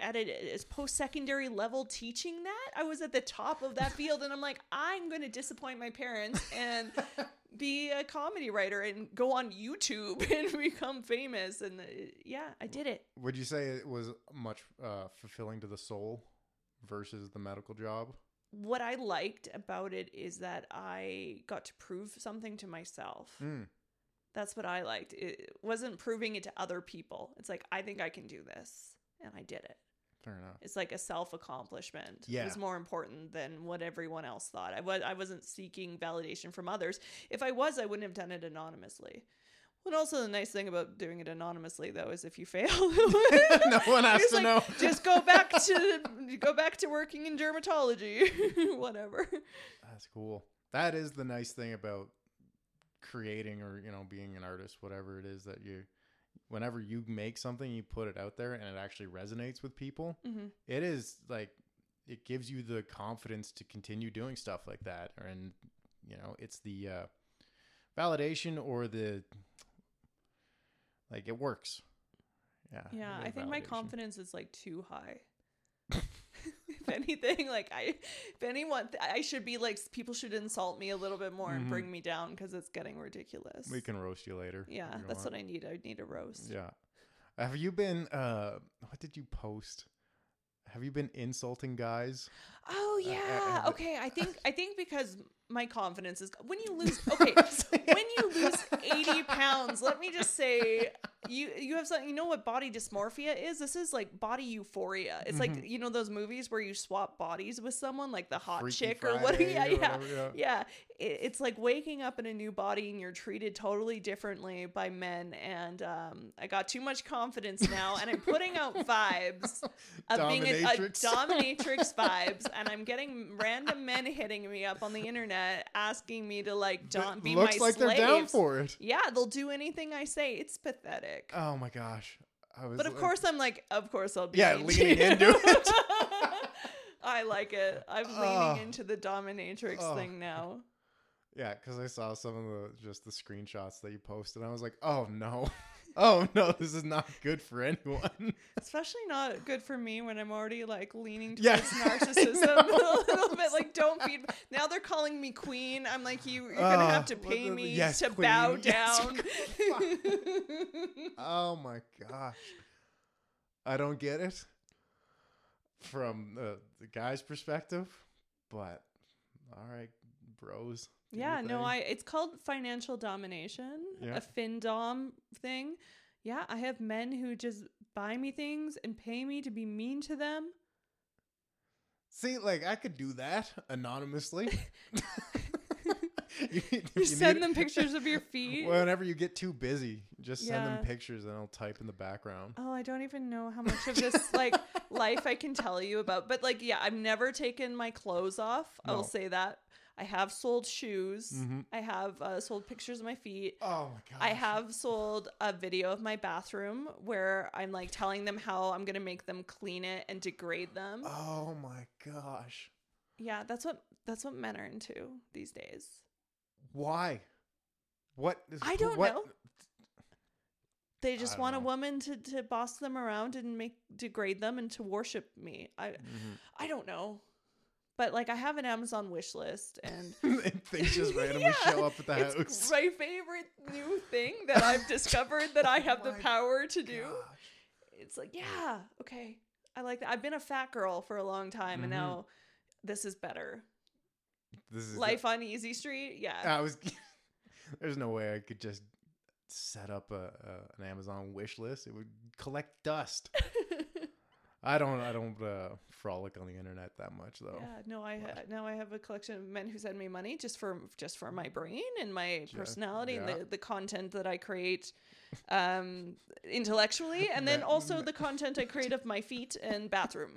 at a, post secondary level teaching that. I was at the top of that field, and I'm like, I'm going to disappoint my parents and be a comedy writer and go on YouTube and become famous. And uh, yeah, I did it. Would you say it was much uh, fulfilling to the soul versus the medical job? What I liked about it is that I got to prove something to myself. Mm. That's what I liked. It wasn't proving it to other people. It's like, I think I can do this. And I did it. Fair enough. It's like a self accomplishment. It Yeah. was more important than what everyone else thought. I, was, I wasn't seeking validation from others. If I was, I wouldn't have done it anonymously. Well, also the nice thing about doing it anonymously, though, is if you fail, no one has to like, know. just go back to go back to working in dermatology, whatever. That's cool. That is the nice thing about creating or you know being an artist, whatever it is that you. Whenever you make something, you put it out there, and it actually resonates with people. hmm It is like it gives you the confidence to continue doing stuff like that, and you know it's the uh, validation or the like it works. Yeah. Yeah, I think my confidence is like too high. If anything, like I, if anyone, I should be like people should insult me a little bit more and Mhm. bring me down because it's getting ridiculous. We can roast you later. Yeah, you that's want. what I need. I need a roast. Yeah. Have you been uh what did you post? Have you been insulting guys? Oh uh, yeah. uh, okay. I think I think because my confidence is when you lose. Okay, when you lose eighty pounds, let me just say you you have something. You know what body dysmorphia is? This is like body euphoria. It's like Mhm. you know those movies where you swap bodies with someone, like the hot Freaky chick or what? Friday Yeah, or yeah. whatever, yeah. Yeah, it, it's like waking up in a new body and you're treated totally differently by men. And um, I got too much confidence now, and I'm putting out vibes of being a, a Dominatrix. dominatrix vibes, and I'm getting random men hitting me up on the internet asking me to like don't be Looks my like slaves. they're down for it. Yeah, they'll do anything I say. It's pathetic. Oh my gosh. I was but of like- course, I'm like, of course I'll be. Yeah, mean leaning to you. into it. I like it. I'm Oh. leaning into the dominatrix Oh. thing now. Yeah, because I saw some of the just the screenshots that you posted. And I was like, oh no. Oh no, this is not good for anyone. Especially not good for me when I'm already like leaning towards narcissism a little bit. Like, don't feed. Now they're calling me queen. I'm like, you, you're gonna Oh, have to pay me yes, to queen. bow Yes, down. oh my gosh. I don't get it from uh, the guy's perspective, but all right, bros. Yeah, no. I. It's called financial domination, Yeah. a findom thing. Yeah, I have men who just buy me things and pay me to be mean to them. See, like I could do that anonymously. you, You you send need- them pictures of your feet. Whenever you get too busy, just send them pictures and I'll type in the background. Oh, I don't even know how much of this like life I can tell you about. But like, yeah, I've never taken my clothes off. I will say that. I have sold shoes. Mhm. I have uh, sold pictures of my feet. Oh my god! I have sold a video of my bathroom where I'm like telling them how I'm gonna make them clean it and degrade them. Oh my gosh! Yeah, that's what that's what men are into these days. Why? What? is- I don't what- know. They just want a woman to, to boss them around and make degrade them and to worship me. I Mhm. I don't know. But like I have an Amazon wish list and and things just randomly Yeah, show up at the it's house. my favorite new thing that I've discovered that I have the power to do. Gosh. It's like, yeah, okay. I like that. I've been a fat girl for a long time and Mhm. now this is better. This is Life on Easy Street, yeah. I was. There's no way I could just set up a, a an Amazon wish list. It would collect dust. I don't. I don't uh, frolic on the internet that much though. Yeah, no, I ha- now I have a collection of men who send me money just for just for my brain and my personality yeah. and the, the content that I create um intellectually and then also the content I create of my feet and bathroom.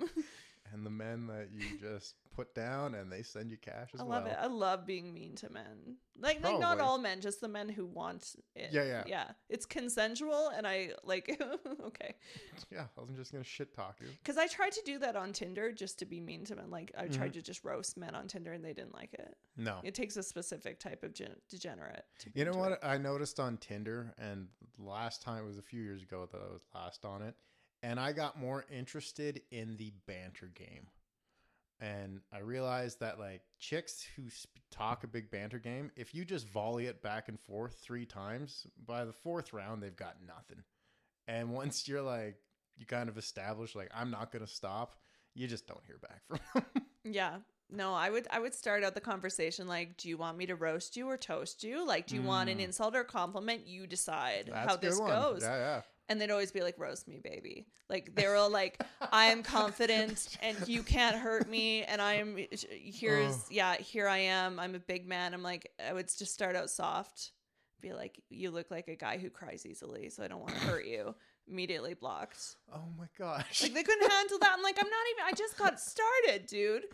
And the men that you just put down and they send you cash as I well. love it. I love being mean to men. Like like not all men, just the men who want it. Yeah, yeah. Yeah. It's consensual and I like okay. Yeah, I wasn't just gonna shit talk you. Cuz I tried to do that on Tinder just to be mean to men. Like I tried Mm-hmm. to just roast men on Tinder and they didn't like it. No. It takes a specific type of gen- degenerate. To You know what it. I noticed on Tinder, and last time it was a few years ago that I was last on it, and I got more interested in the banter game. And I realized that like chicks who sp- talk a big banter game, if you just volley it back and forth three times, by the fourth round they've got nothing. And once you're like you kind of establish like I'm not gonna stop, you just don't hear back from them. Yeah. No, I would I would start out the conversation like, do you want me to roast you or toast you? Like, do you want an Mm. insult or compliment? You decide That's how this one. goes. Yeah, yeah. And they'd always be like, roast me, baby. Like they were all like, I am confident and you can't hurt me. And I am here's Ugh. yeah, here I am. I'm a big man. I'm like, I would just start out soft. Be like, you look like a guy who cries easily, so I don't want to hurt you. Immediately blocked. Oh my gosh. Like they couldn't handle that. I'm like, I'm not even. I just got started, dude.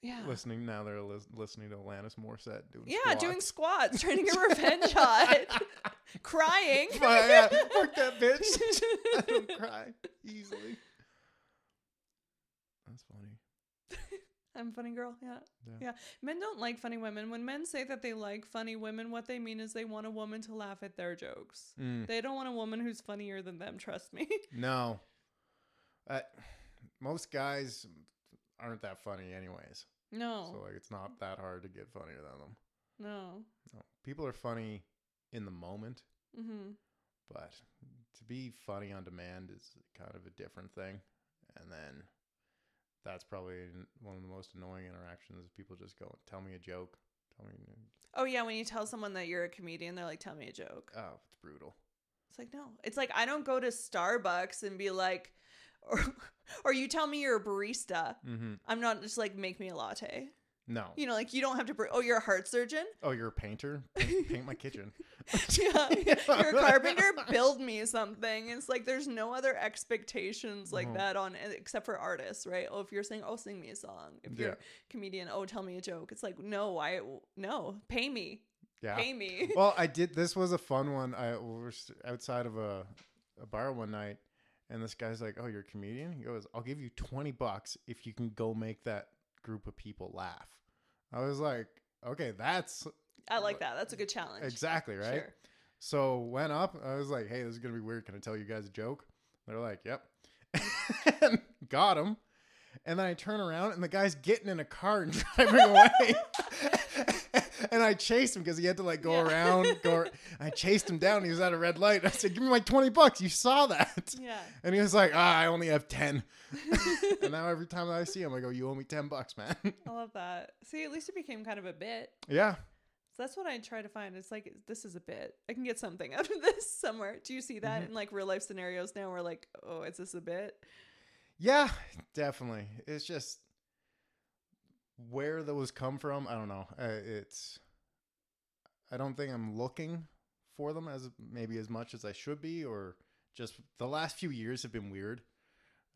Yeah. listening now they're lis- listening to Alanis Morissette doing Yeah, doing squats. squats, trying to get revenge on it, crying. Fuck that bitch. I don't cry easily. That's funny. I'm a funny girl. Yeah. Yeah. yeah. Men don't like funny women. When men say that they like funny women, what they mean is they want a woman to laugh at their jokes. Mm, They don't want a woman who's funnier than them, trust me. no. Uh, most guys aren't that funny anyways. no. So like it's not that hard to get funnier than them. no. No. People are funny in the moment, Mhm. but to be funny on demand is kind of a different thing. And then that's probably one of the most annoying interactions. People just go, "Tell me a joke." Tell me. Oh yeah, when you tell someone that you're a comedian, they're like, "Tell me a joke." Oh, it's brutal. It's like no. It's like I don't go to Starbucks and be like, or or you tell me you're a barista. Mm-hmm. I'm not just like make me a latte. No. You know, like you don't have to. Br- oh, you're a heart surgeon. Oh, you're a painter? Paint, paint my kitchen. yeah, you're a carpenter. Build me something. It's like there's no other expectations like Mhm. that on except for artists, right? Oh, if you're saying, oh, sing me a song. If you're Yeah. a comedian, oh, tell me a joke. It's like no, I no, pay me, Yeah. pay me. well, I did. This was a fun one. I was outside of a, a bar one night, and this guy's like, "Oh, you're a comedian?" He goes, "I'll give you twenty bucks if you can go make that group of people laugh." I was like, "Okay, that's I like uh, that. That's a good challenge. exactly right." Sure. So went up. I was like, "Hey, this is gonna be weird. Can I tell you guys a joke?" They're like, "Yep." got him. And then I turn around and the guy's getting in a car and driving away. And I chased him because he had to like go Yeah. around. Go. I chased him down. He was at a red light. I said, "Give me my twenty bucks. You saw that." Yeah. And he was like, "Ah, I only have 10. and now every time I see him, I go, "You owe me ten bucks, man." I love that. See, at least it became kind of a bit. yeah. So that's what I try to find. It's like this is a bit. I can get something out of this somewhere. Do you see that Mhm. in like real life scenarios now? Where like, oh, is this a bit? Yeah, definitely. It's just where those come from. I don't know. Uh, it's I don't think I'm looking for them as maybe as much as I should be, or just the last few years have been weird.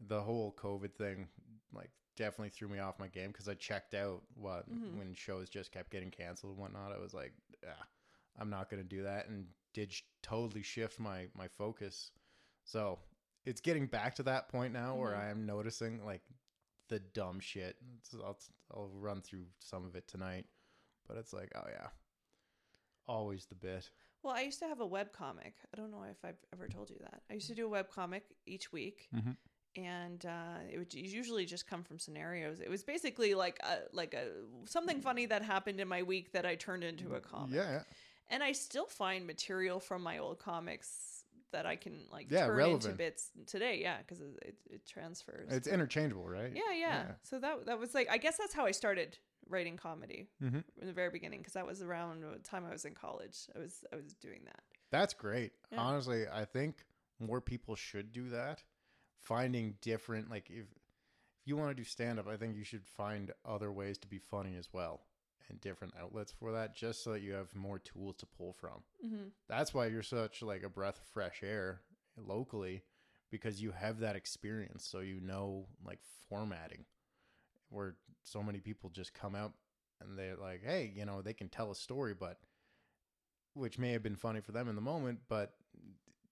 The whole COVID thing, like, definitely threw me off my game because I checked out what Mhm. when shows just kept getting canceled and whatnot. I was like, ah, I'm not gonna do that, and did sh- totally shift my my focus. So it's getting back to that point now where Mhm. I am noticing like the dumb shit. It's, I'll I'll run through some of it tonight, but it's like, oh yeah, always the bit. Well, I used to have a web comic. I don't know if I've ever told you that. I used to do a web comic each week, Mhm. and uh, it would usually just come from scenarios. It was basically like a like a something funny that happened in my week that I turned into a comic. Yeah, yeah. and I still find material from my old comics that I can like Yeah, turn into bits today. Yeah, because it, it, it transfers. It's interchangeable, right? yeah, yeah, So that that was like I guess that's how I started writing comedy Mhm. in the very beginning because that was around the time I was in college. I was I was doing that. That's great. Yeah. Honestly, I think more people should do that finding different like if if you want to do stand up, I think you should find other ways to be funny as well and different outlets for that just so that you have more tools to pull from. Mm-hmm. That's why you're such like a breath of fresh air locally because you have that experience so you know like formatting where so many people just come out and they're like, "Hey, you know, they can tell a story but which may have been funny for them in the moment, but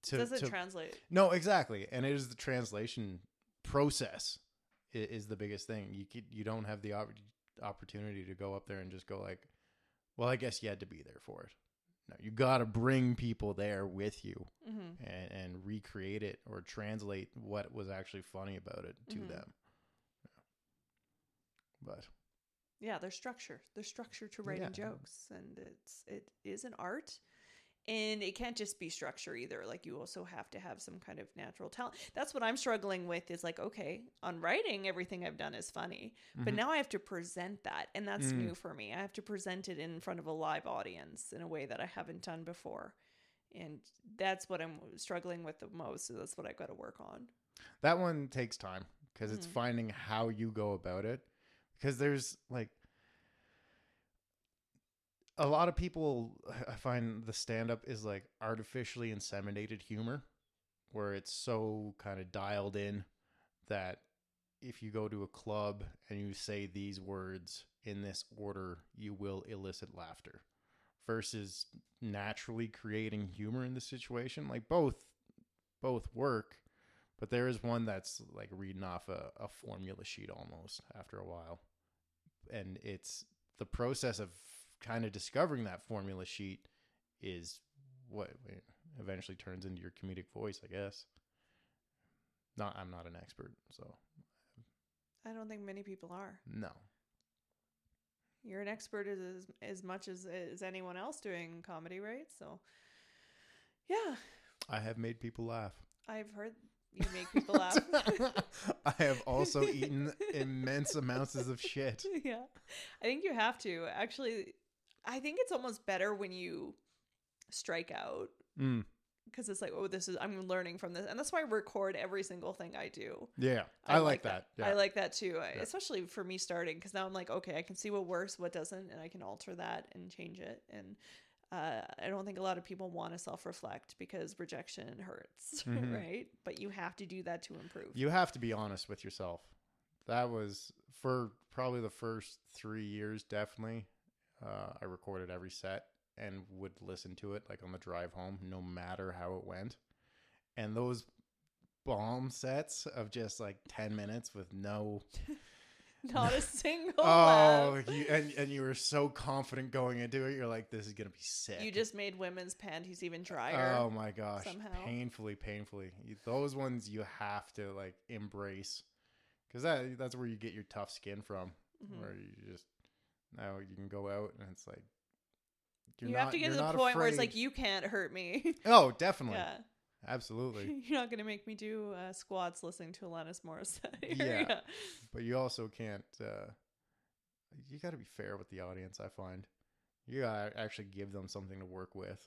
to, Does it to translate? no, exactly, and it is the translation process is the biggest thing. You could, you don't have the opp- opportunity to go up there and just go like, well, I guess you had to be there for it. No, you got to bring people there with you Mm-hmm. and, and recreate it or translate what was actually funny about it to Mhm. them. But Yeah, there's structure. There's structure to writing Yeah. jokes, and it's it is an art, and it can't just be structure either. Like you also have to have some kind of natural talent. That's what I'm struggling with. Is like okay, on writing, everything I've done is funny, but Mhm. now I have to present that, and that's Mm. new for me. I have to present it in front of a live audience in a way that I haven't done before, and that's what I'm struggling with the most. So that's what I've got to work on. that one takes time because it's Mhm. finding how you go about it because there's like a lot of people i find the stand up is like artificially inseminated humor where it's so kind of dialed in that if you go to a club and you say these words in this order you will elicit laughter versus naturally creating humor in the situation. Like both both work but there is one that's like reading off a, a formula sheet almost after a while. And it's the process of kind of discovering that formula sheet is what eventually turns into your comedic voice i guess not i'm not an expert so I don't think many people are. no You're an expert as as, much as as anyone else doing comedy, right? So, yeah, i have made people laugh I've heard you make people laugh. i have also eaten immense amounts of shit yeah, I think you have to. Actually, I think it's almost better when you strike out mm, because it's like, oh, this is I'm learning from this, and that's why I record every single thing I do. yeah i, like that, Yeah. I like that too, Yeah. especially for me starting because now I'm like, okay, I can see what works, what doesn't, and I can alter that and change it. And uh, I don't think a lot of people want to self reflect because rejection hurts, Mhm. right? But you have to do that to improve. You have to be honest with yourself. That was for probably the first three years, definitely. Uh, I recorded every set and would listen to it like on the drive home, no matter how it went. And those bomb sets of just like 10 minutes with no. Not a single Oh, you, and, and you were so confident going into it. You're like, this is going to be sick. You just made women's panties even drier. Oh my gosh. somehow. Painfully, painfully. Those ones you have to like embrace because that that's where you get your tough skin from. Mhm. Where you just now you can go out and it's like you're you not, have to get to the point where it's like you can't hurt me. oh, definitely, yeah. absolutely. You're not gonna make me do uh, squats listening to Alanis Morissette. Yeah. But you also can't. uh You got to be fair with the audience. I find you got to actually give them something to work with.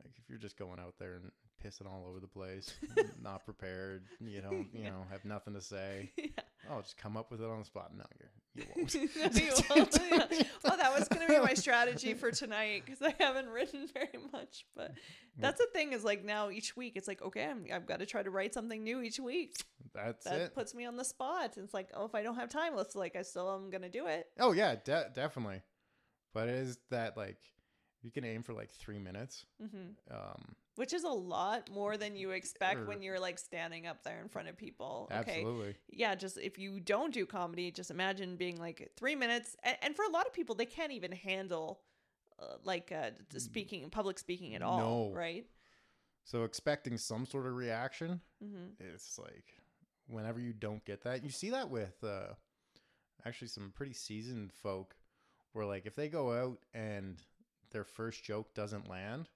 Like if you're just going out there and pissing all over the place, not prepared, you don't, you Yeah. know, have nothing to say. yeah. Oh, just come up with it on the spot. No, you're, you won't. No, you won't. Yeah. Well, that was going to be my strategy for tonight because I haven't written very much. But that's the thing is like now each week it's like okay, I'm, I've got to try to write something new each week. That's That it. puts me on the spot. It's like oh, if I don't have time, let's like I still am going to do it. Oh yeah, de- definitely. But it is that like you can aim for like three minutes. hmm Um, Which is a lot more than you expect when you're like standing up there in front of people. Okay. absolutely. yeah just if you don't do comedy just imagine being like three minutes and, and for a lot of people they can't even handle uh, like uh speaking public speaking at all, No. right So expecting some sort of reaction, mm-hmm. it's like whenever you don't get that, you see that with uh, actually some pretty seasoned folk, where like if they go out and their first joke doesn't land,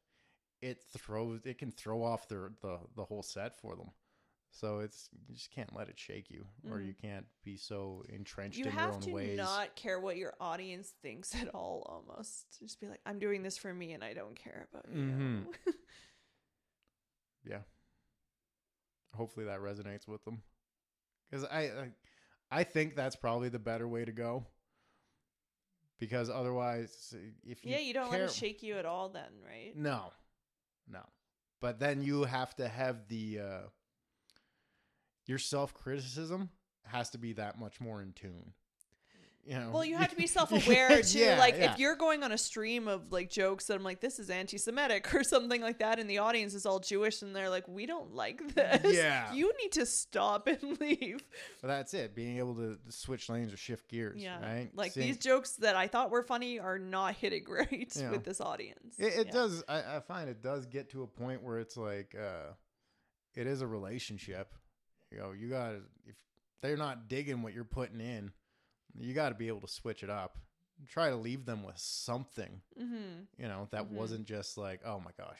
it throws it can throw off their the the whole set for them. So it's you just can't let it shake you, or Mhm. you can't be so entrenched you in your own ways. You have to not care what your audience thinks at all almost just be like i'm doing this for me and i don't care about you Mhm. Yeah. Hopefully that resonates with them. Because I, I, I think that's probably the better way to go. Because otherwise, if you yeah, you don't care, let it shake you at all, then, right? No, no. But then you have to have the uh, your self criticism has to be that much more in tune. You know, Well, you have to be self-aware too. Yeah, like yeah. if you're going on a stream of like jokes that I'm like, this is anti-Semitic or something like that, and the audience is all Jewish, and they're like, we don't like this. Yeah. you need to stop and leave. But that's it. Being able to switch lanes or shift gears. Yeah, Right. like Seeing- these jokes that I thought were funny are not hitting Yeah. with this audience. It, it does. I, I find it does get to a point where it's like, uh, it is a relationship. You know, you got if they're not digging what you're putting in, you got to be able to switch it up. Try to leave them with something. Mm-hmm. You know, that Mhm. wasn't just like, oh my gosh,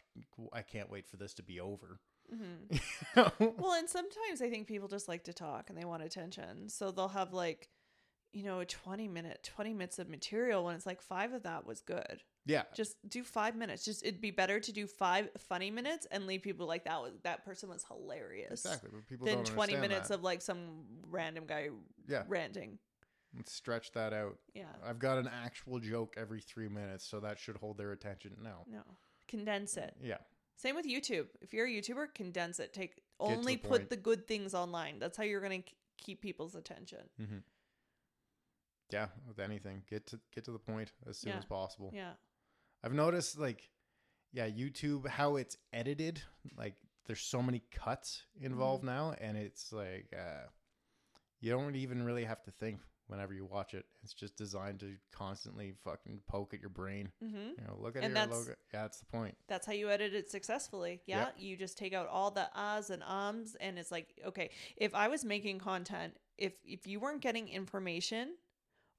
I can't wait for this to be over. Mm-hmm. Well, and sometimes I think people just like to talk and they want attention. So they'll have like, you know, a 20 minute, 20 minutes of material when it's like five of that was good. yeah, Just do five minutes. Just it'd be better to do five funny minutes and leave people like that was that person was hilarious. exactly. But people Than 20 minutes that. of like some random guy yeah. ranting. Let's stretch that out. Yeah. I've got an actual joke every three minutes, so that should hold their attention. No. No. Condense it. Yeah. Same with YouTube. If you're a YouTuber, condense it. Take only the put point. the good things online. That's how you're going to keep people's attention. Mm-hmm. Yeah, with anything, get to get to the point as soon Yeah. as possible. Yeah. I've noticed, like, yeah, YouTube how it's edited. Like, there's so many cuts involved now, and it's like uh, you don't even really have to think whenever you watch it. It's just designed to constantly fucking poke at your brain. Mm-hmm. You know, look at And your logo. Yeah, that's the point. That's how you edit it successfully. Yeah. Yep. You just take out all the ahs and ums and it's like, okay, if I was making content, if if you weren't getting information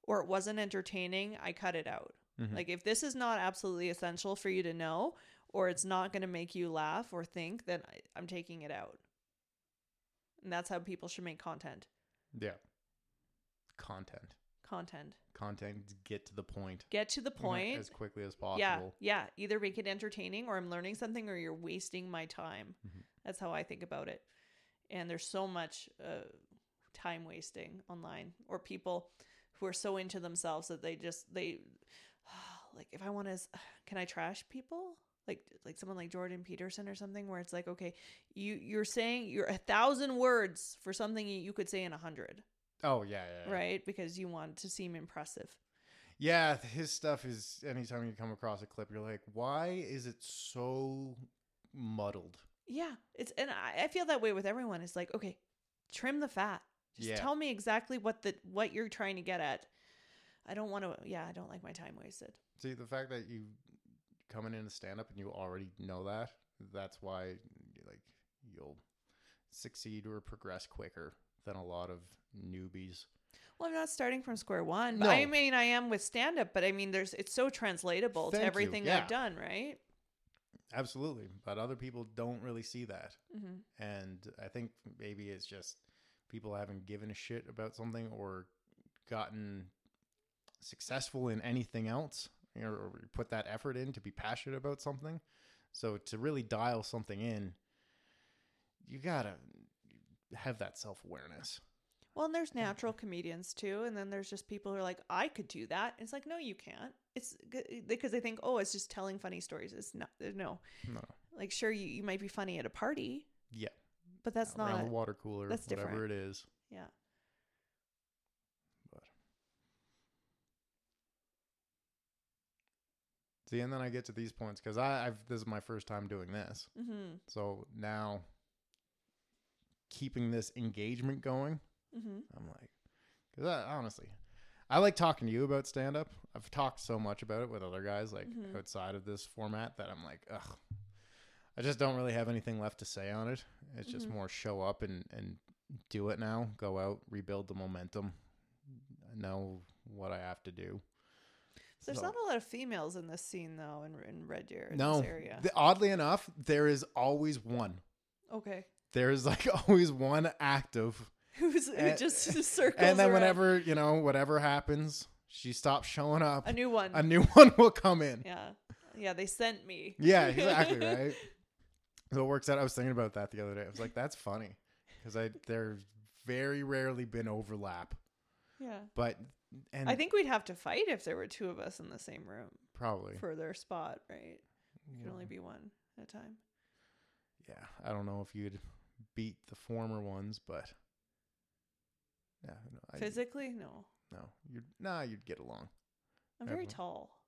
or it wasn't entertaining, I cut it out. Mhm. Like if this is not absolutely essential for you to know or it's not going to make you laugh or think, then I, I'm taking it out. And that's how people should make content. Yeah, content, Content. content. Get to the point. Get to the point. as quickly as possible. Yeah, yeah. Either make it entertaining or I'm learning something or you're wasting my time. Mhm. That's how I think about it. And there's so much uh, time wasting online or people who are so into themselves that they just they like if I want to can I trash people? Like like someone like Jordan Peterson or something where it's like okay, you you're saying you're a thousand words for something you could say in a hundred, Oh yeah, yeah, yeah. right? Because you want to seem impressive. Yeah, his stuff is anytime you come across a clip, you're like, why is it so muddled? Yeah, it's and I, I feel that way with everyone. It's like, okay, trim the fat. Just Yeah. tell me exactly what the what you're trying to get at. I don't want to. Yeah, I don't like my time wasted. See, the fact that you coming in to stand up and you already know that, that's why like you'll succeed or progress quicker than a lot of newbies. Well, I'm not starting from square one. No. I mean, I am with stand up, but I mean, there's it's so translatable Thank to everything yeah. I've done, right? Absolutely, but other people don't really see that. hmm And I think maybe it's just people haven't given a shit about something or gotten successful in anything else you know, or put that effort in to be passionate about something. So to really dial something in, you gotta have that self awareness. Well, and there's natural comedians too, and then there's just people who are like, I could do that. It's like, no, you can't. It's because they think, oh, it's just telling funny stories. It's not. No, No, like sure, you you might be funny at a party, yeah, but that's around not. the water cooler, that's whatever it is. Yeah. But see, and then I get to these points because I, I've this is my first time doing this. Mm-hmm. So now keeping this engagement going, Mm-hmm. I'm like, because I, honestly, I like talking to you about stand up. I've talked so much about it with other guys, like Mhm. outside of this format, that I'm like, ugh, I just don't really have anything left to say on it. It's just Mhm. more show up and, and do it now, go out, rebuild the momentum, I know what I have to do. There's So- not a lot of females in this scene though, in in Red Deer, in no, this area. th- oddly enough, there is always one. okay, There is like always one active who's who And- just circles and then around. whenever you know whatever happens she stops showing up a new one. a new one will come in yeah, yeah, they sent me. yeah exactly right so it works out i was thinking about that the other day i was like that's funny because I there's very rarely been overlap. Yeah. But and I think we'd have to fight if there were two of us in the same room probably for their spot, right? you Can only be one at a time. yeah. I don't know if you'd beat the former ones, but yeah, no, I, Physically, no. no, you'd nah, you'd get along. I'm very Everyone- tall.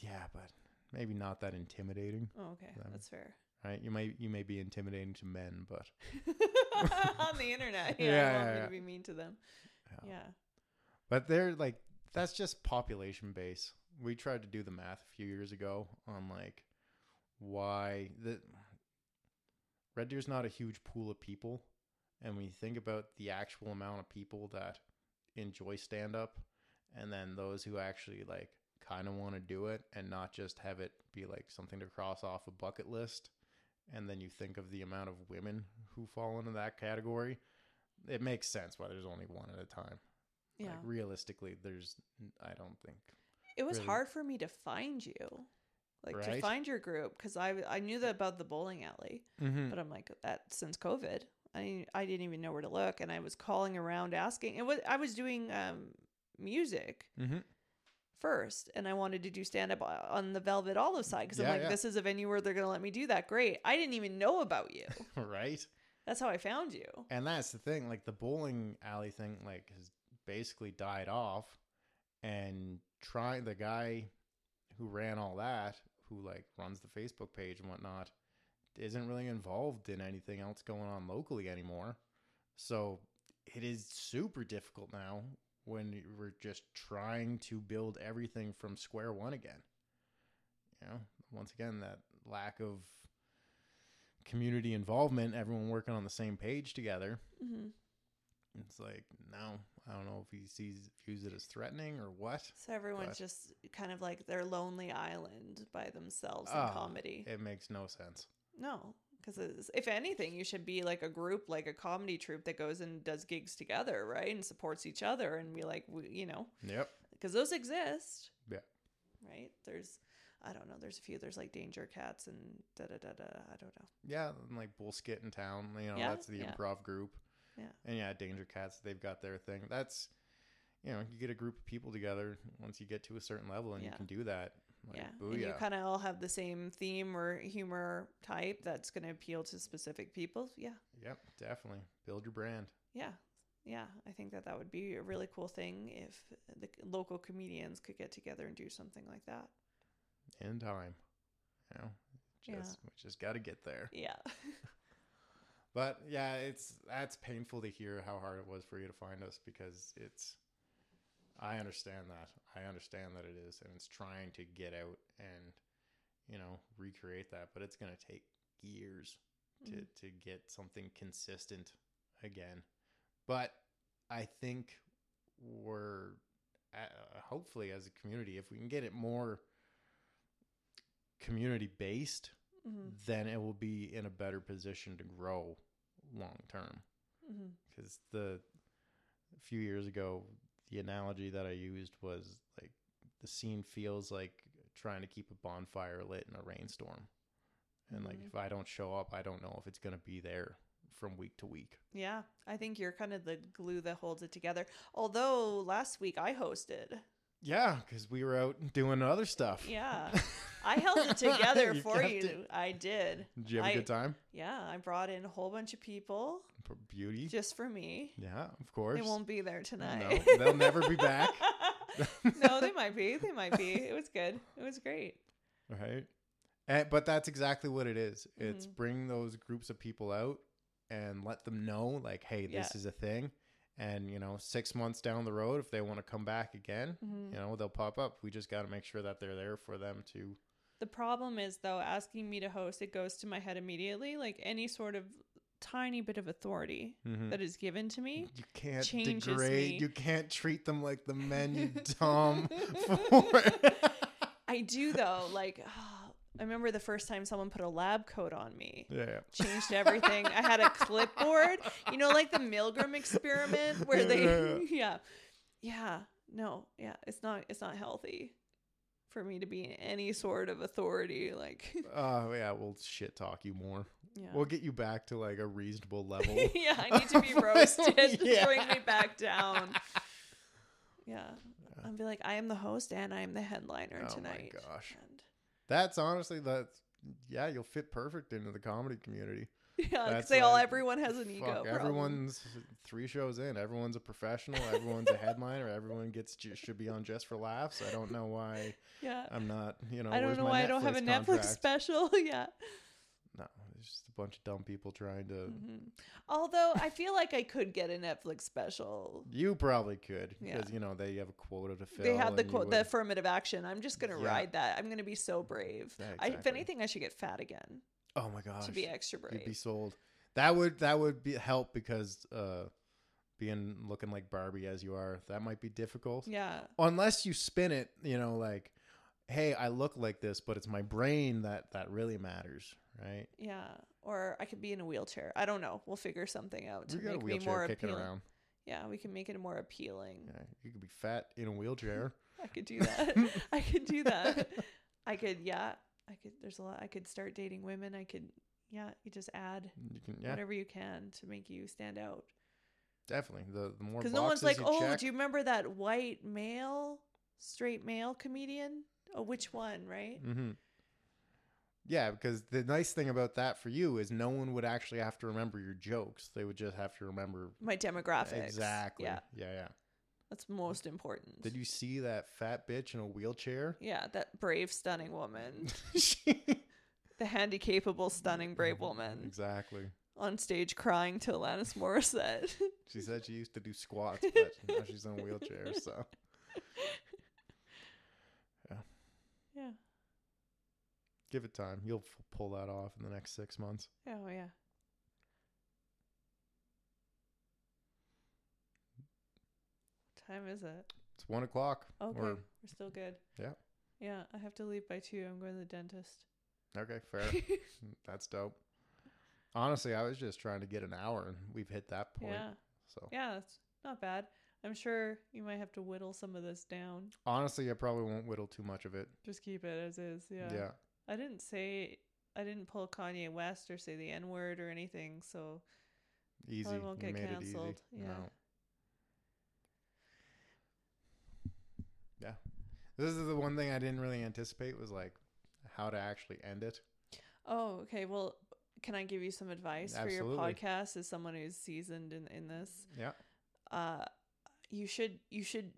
Yeah, but maybe not that intimidating, Oh, okay. Them. That's fair. right? You may you may be intimidating to men, but On the internet. Yeah. Yeah, I want yeah, me yeah. to be mean to them. yeah. Yeah. But they're like that's just population base. We tried to do the math a few years ago on like why the Red Deer's not a huge pool of people, and when you think about the actual amount of people that enjoy stand up, and then those who actually like kind of want to do it and not just have it be like something to cross off a bucket list, and then you think of the amount of women who fall into that category, it makes sense why there's only one at a time. Yeah. Like realistically, there's I don't think. it was really- hard for me to find you. Like to find your group because I I knew that about the bowling alley, Mm-hmm. but I'm like that since COVID. I I didn't even know where to look, and I was calling around asking. It was I was doing um music Mm-hmm. first, and I wanted to do stand up on the Velvet Olive side because Yeah, I'm like, yeah. this is a venue where they're gonna let me do that. Great. I didn't even know about you. right. That's how I found you. And that's the thing. Like the bowling alley thing, like has basically died off. And trying the guy who ran all that, who like runs the Facebook page and whatnot, isn't really involved in anything else going on locally anymore. So it is super difficult now when we're just trying to build everything from square one again. You know, once again, that lack of community involvement, everyone working on the same page together. hmm It's like, no, I don't know if he sees views it as threatening or what. So everyone's just kind of like their lonely island by themselves in Ah, comedy. It makes no sense. No, because if anything, you should be like a group, like a comedy troupe that goes and does gigs together, right, and supports each other, and be like, we, you know, Yep. because those exist. Yeah. Right. There's, I don't know. There's a few. There's like Danger Cats and da da da da. I don't know. Yeah, and like Bullskit in town, you know, Yeah, that's the yeah. improv group. Yeah. And yeah, Danger Cats, they've got their thing. That's, you know, you get a group of people together once you get to a certain level and Yeah. you can do that. Like, yeah. And you booyah. kind of all have the same theme or humor type that's going to appeal to specific people. Yeah. Yep, definitely. Build your brand. Yeah. Yeah. I think that that would be a really cool thing if the local comedians could get together and do something like that. in time. You know, Yeah. just we just got to get there. Yeah. But yeah, it's that's painful to hear how hard it was for you to find us because it's. I understand that. I understand that it is, and it's trying to get out and, you know, recreate that. But it's gonna take years to Mhm. to get something consistent again. But I think we're uh, hopefully as a community, if we can get it more community based, hmm then it will be in a better position to grow long term. Because the a few years ago, the analogy that I used was like the scene feels like trying to keep a bonfire lit in a rainstorm. And like Mhm. if I don't show up, I don't know if it's gonna be there from week to week. Yeah. I think you're kind of the glue that holds it together. Although last week I hosted. Yeah, because we were out doing other stuff. Yeah. I held it together for you. it. I did. Did you have a I- good time? Yeah. I brought in a whole bunch of people For beauty. just for me. yeah, of course. They won't be there tonight. No, they'll never be back. no, they might be. They might be. It was good. It was great. Right. And, but that's exactly what it is. It's Mhm. bring those groups of people out and let them know, like, hey, this Yeah. is a thing. And, you know, six months down the road, if they want to come back again, Mhm. you know, they'll pop up. We just got to make sure that they're there for them to. The problem is, though, asking me to host, it goes to my head immediately. Like any sort of tiny bit of authority Mhm. that is given to me. You can't degrade. me. You can't treat them like the men you dumb for. I do, though. Like, I remember the first time someone put a lab coat on me. yeah. Changed everything. I had a clipboard, you know, like the Milgram experiment where they, Yeah. yeah, yeah, no, yeah, it's not, it's not healthy for me to be in any sort of authority. Like, Oh yeah, we'll shit talk you more. yeah. We'll get you back to like a reasonable level. yeah, I need to be roasted. Yeah. Bring me back down. Yeah. I'll be like, I am the host and I am the headliner Oh my tonight. gosh. And That's honestly that's yeah, you'll fit perfect into the comedy community. yeah, because they all everyone has an ego. Fuck, everyone's three shows in. Everyone's a professional. Everyone's a headliner. Everyone gets should be on just for laughs. I don't know why Yeah. I'm not. You know, I don't know why I don't have a Netflix special. yeah. No, it's just a bunch of dumb people trying to. hmm Although I feel like I could get a Netflix special. You probably could Yeah. because you know they have a quota to fill. They have the quote, the affirmative action. I'm just gonna Yeah. ride that. I'm gonna be so brave. Yeah, I, if anything, I should get fat again oh my gosh, to be extra brave. you'd be sold. That would that would be help because uh, being looking like Barbie as you are, that might be difficult. yeah. unless you spin it, you know, like, hey, I look like this, but it's my brain that that really matters, right? Yeah. Or I could be in a wheelchair. I don't know. We'll figure something out to You got a make me more appealing. around. Yeah, we can make it more appealing. Yeah, you could be fat in a wheelchair. I could do that. I could do that. I could, yeah. I could. There's a lot. I could start dating women. I could, yeah. You just add You can, yeah, whatever you can to make you stand out. definitely. The the more Because no one's like, oh, check- do you remember that white male, straight male comedian? Oh, which one? Right? Mm-hmm. Yeah, because the nice thing about that for you is no one would actually have to remember your jokes. They would just have to remember My demographics. exactly. Yeah, yeah, yeah. that's most important. Did you see that fat bitch in a wheelchair? Yeah, that brave, stunning woman, the handy-capable, stunning, brave woman exactly. on stage crying to Alanis Morissette. She said she used to do squats, but now she's in a wheelchair. So Yeah. yeah. Give it time. You'll f- pull that off in the next six months. Oh yeah. What time is it? It's one o'clock. Oh, okay, Or, we're still good. Yeah. Yeah, I have to leave by two. I'm going to the dentist. okay, fair. That's dope. Honestly, I was just trying to get an hour, and we've hit that point. yeah, So yeah, that's not bad. I'm sure you might have to whittle some of this down. honestly, I probably won't whittle too much of it. Just keep it as is. Yeah. Yeah. I didn't say. I didn't pull Kanye West or say the N word or anything. So Easy. won't get canceled. Yeah. No. Yeah. This is the one thing I didn't really anticipate was like how to actually end it. Oh, okay. Well, can I give you some advice for your podcast as someone who's seasoned in, in this? Yeah. Uh, you should you should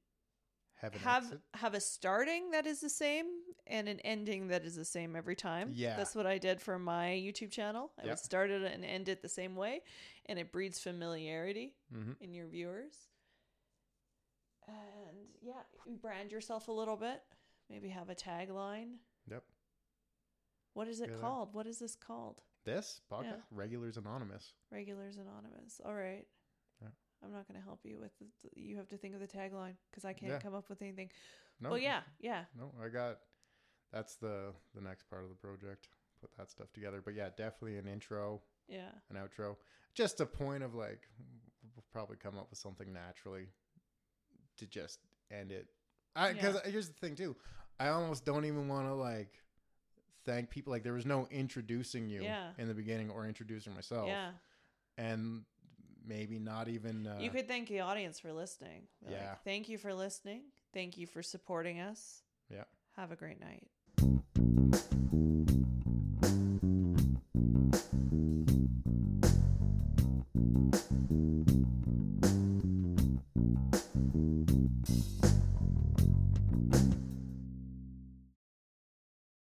Have have exit. have a starting that is the same and an ending that is the same every time. Yeah. That's what I did for my YouTube channel. I Yeah. would start it and end it the same way, and it breeds familiarity Mm-hmm. in your viewers. And yeah, you brand yourself a little bit. Maybe have a tagline. Yep. What is it Yeah. called? What is this called? This podcast, Regulars Anonymous. Regulars Anonymous. All right. Yeah. I'm not going to help you with the, you have to think of the tagline because I can't Yeah. come up with anything. No, Well, yeah, yeah. No, I got. That's the the next part of the project. Put that stuff together. But yeah, definitely an intro, Yeah. an outro. Just a point of like, we'll probably come up with something naturally to just end it. I because uh, here's the thing too. I almost don't even want to like thank people. Like there was no introducing you Yeah. in the beginning or introducing myself. Yeah. And maybe not even. Uh, you could thank the audience for listening. Like, Yeah. Thank you for listening. Thank you for supporting us. Yeah. Have a great night.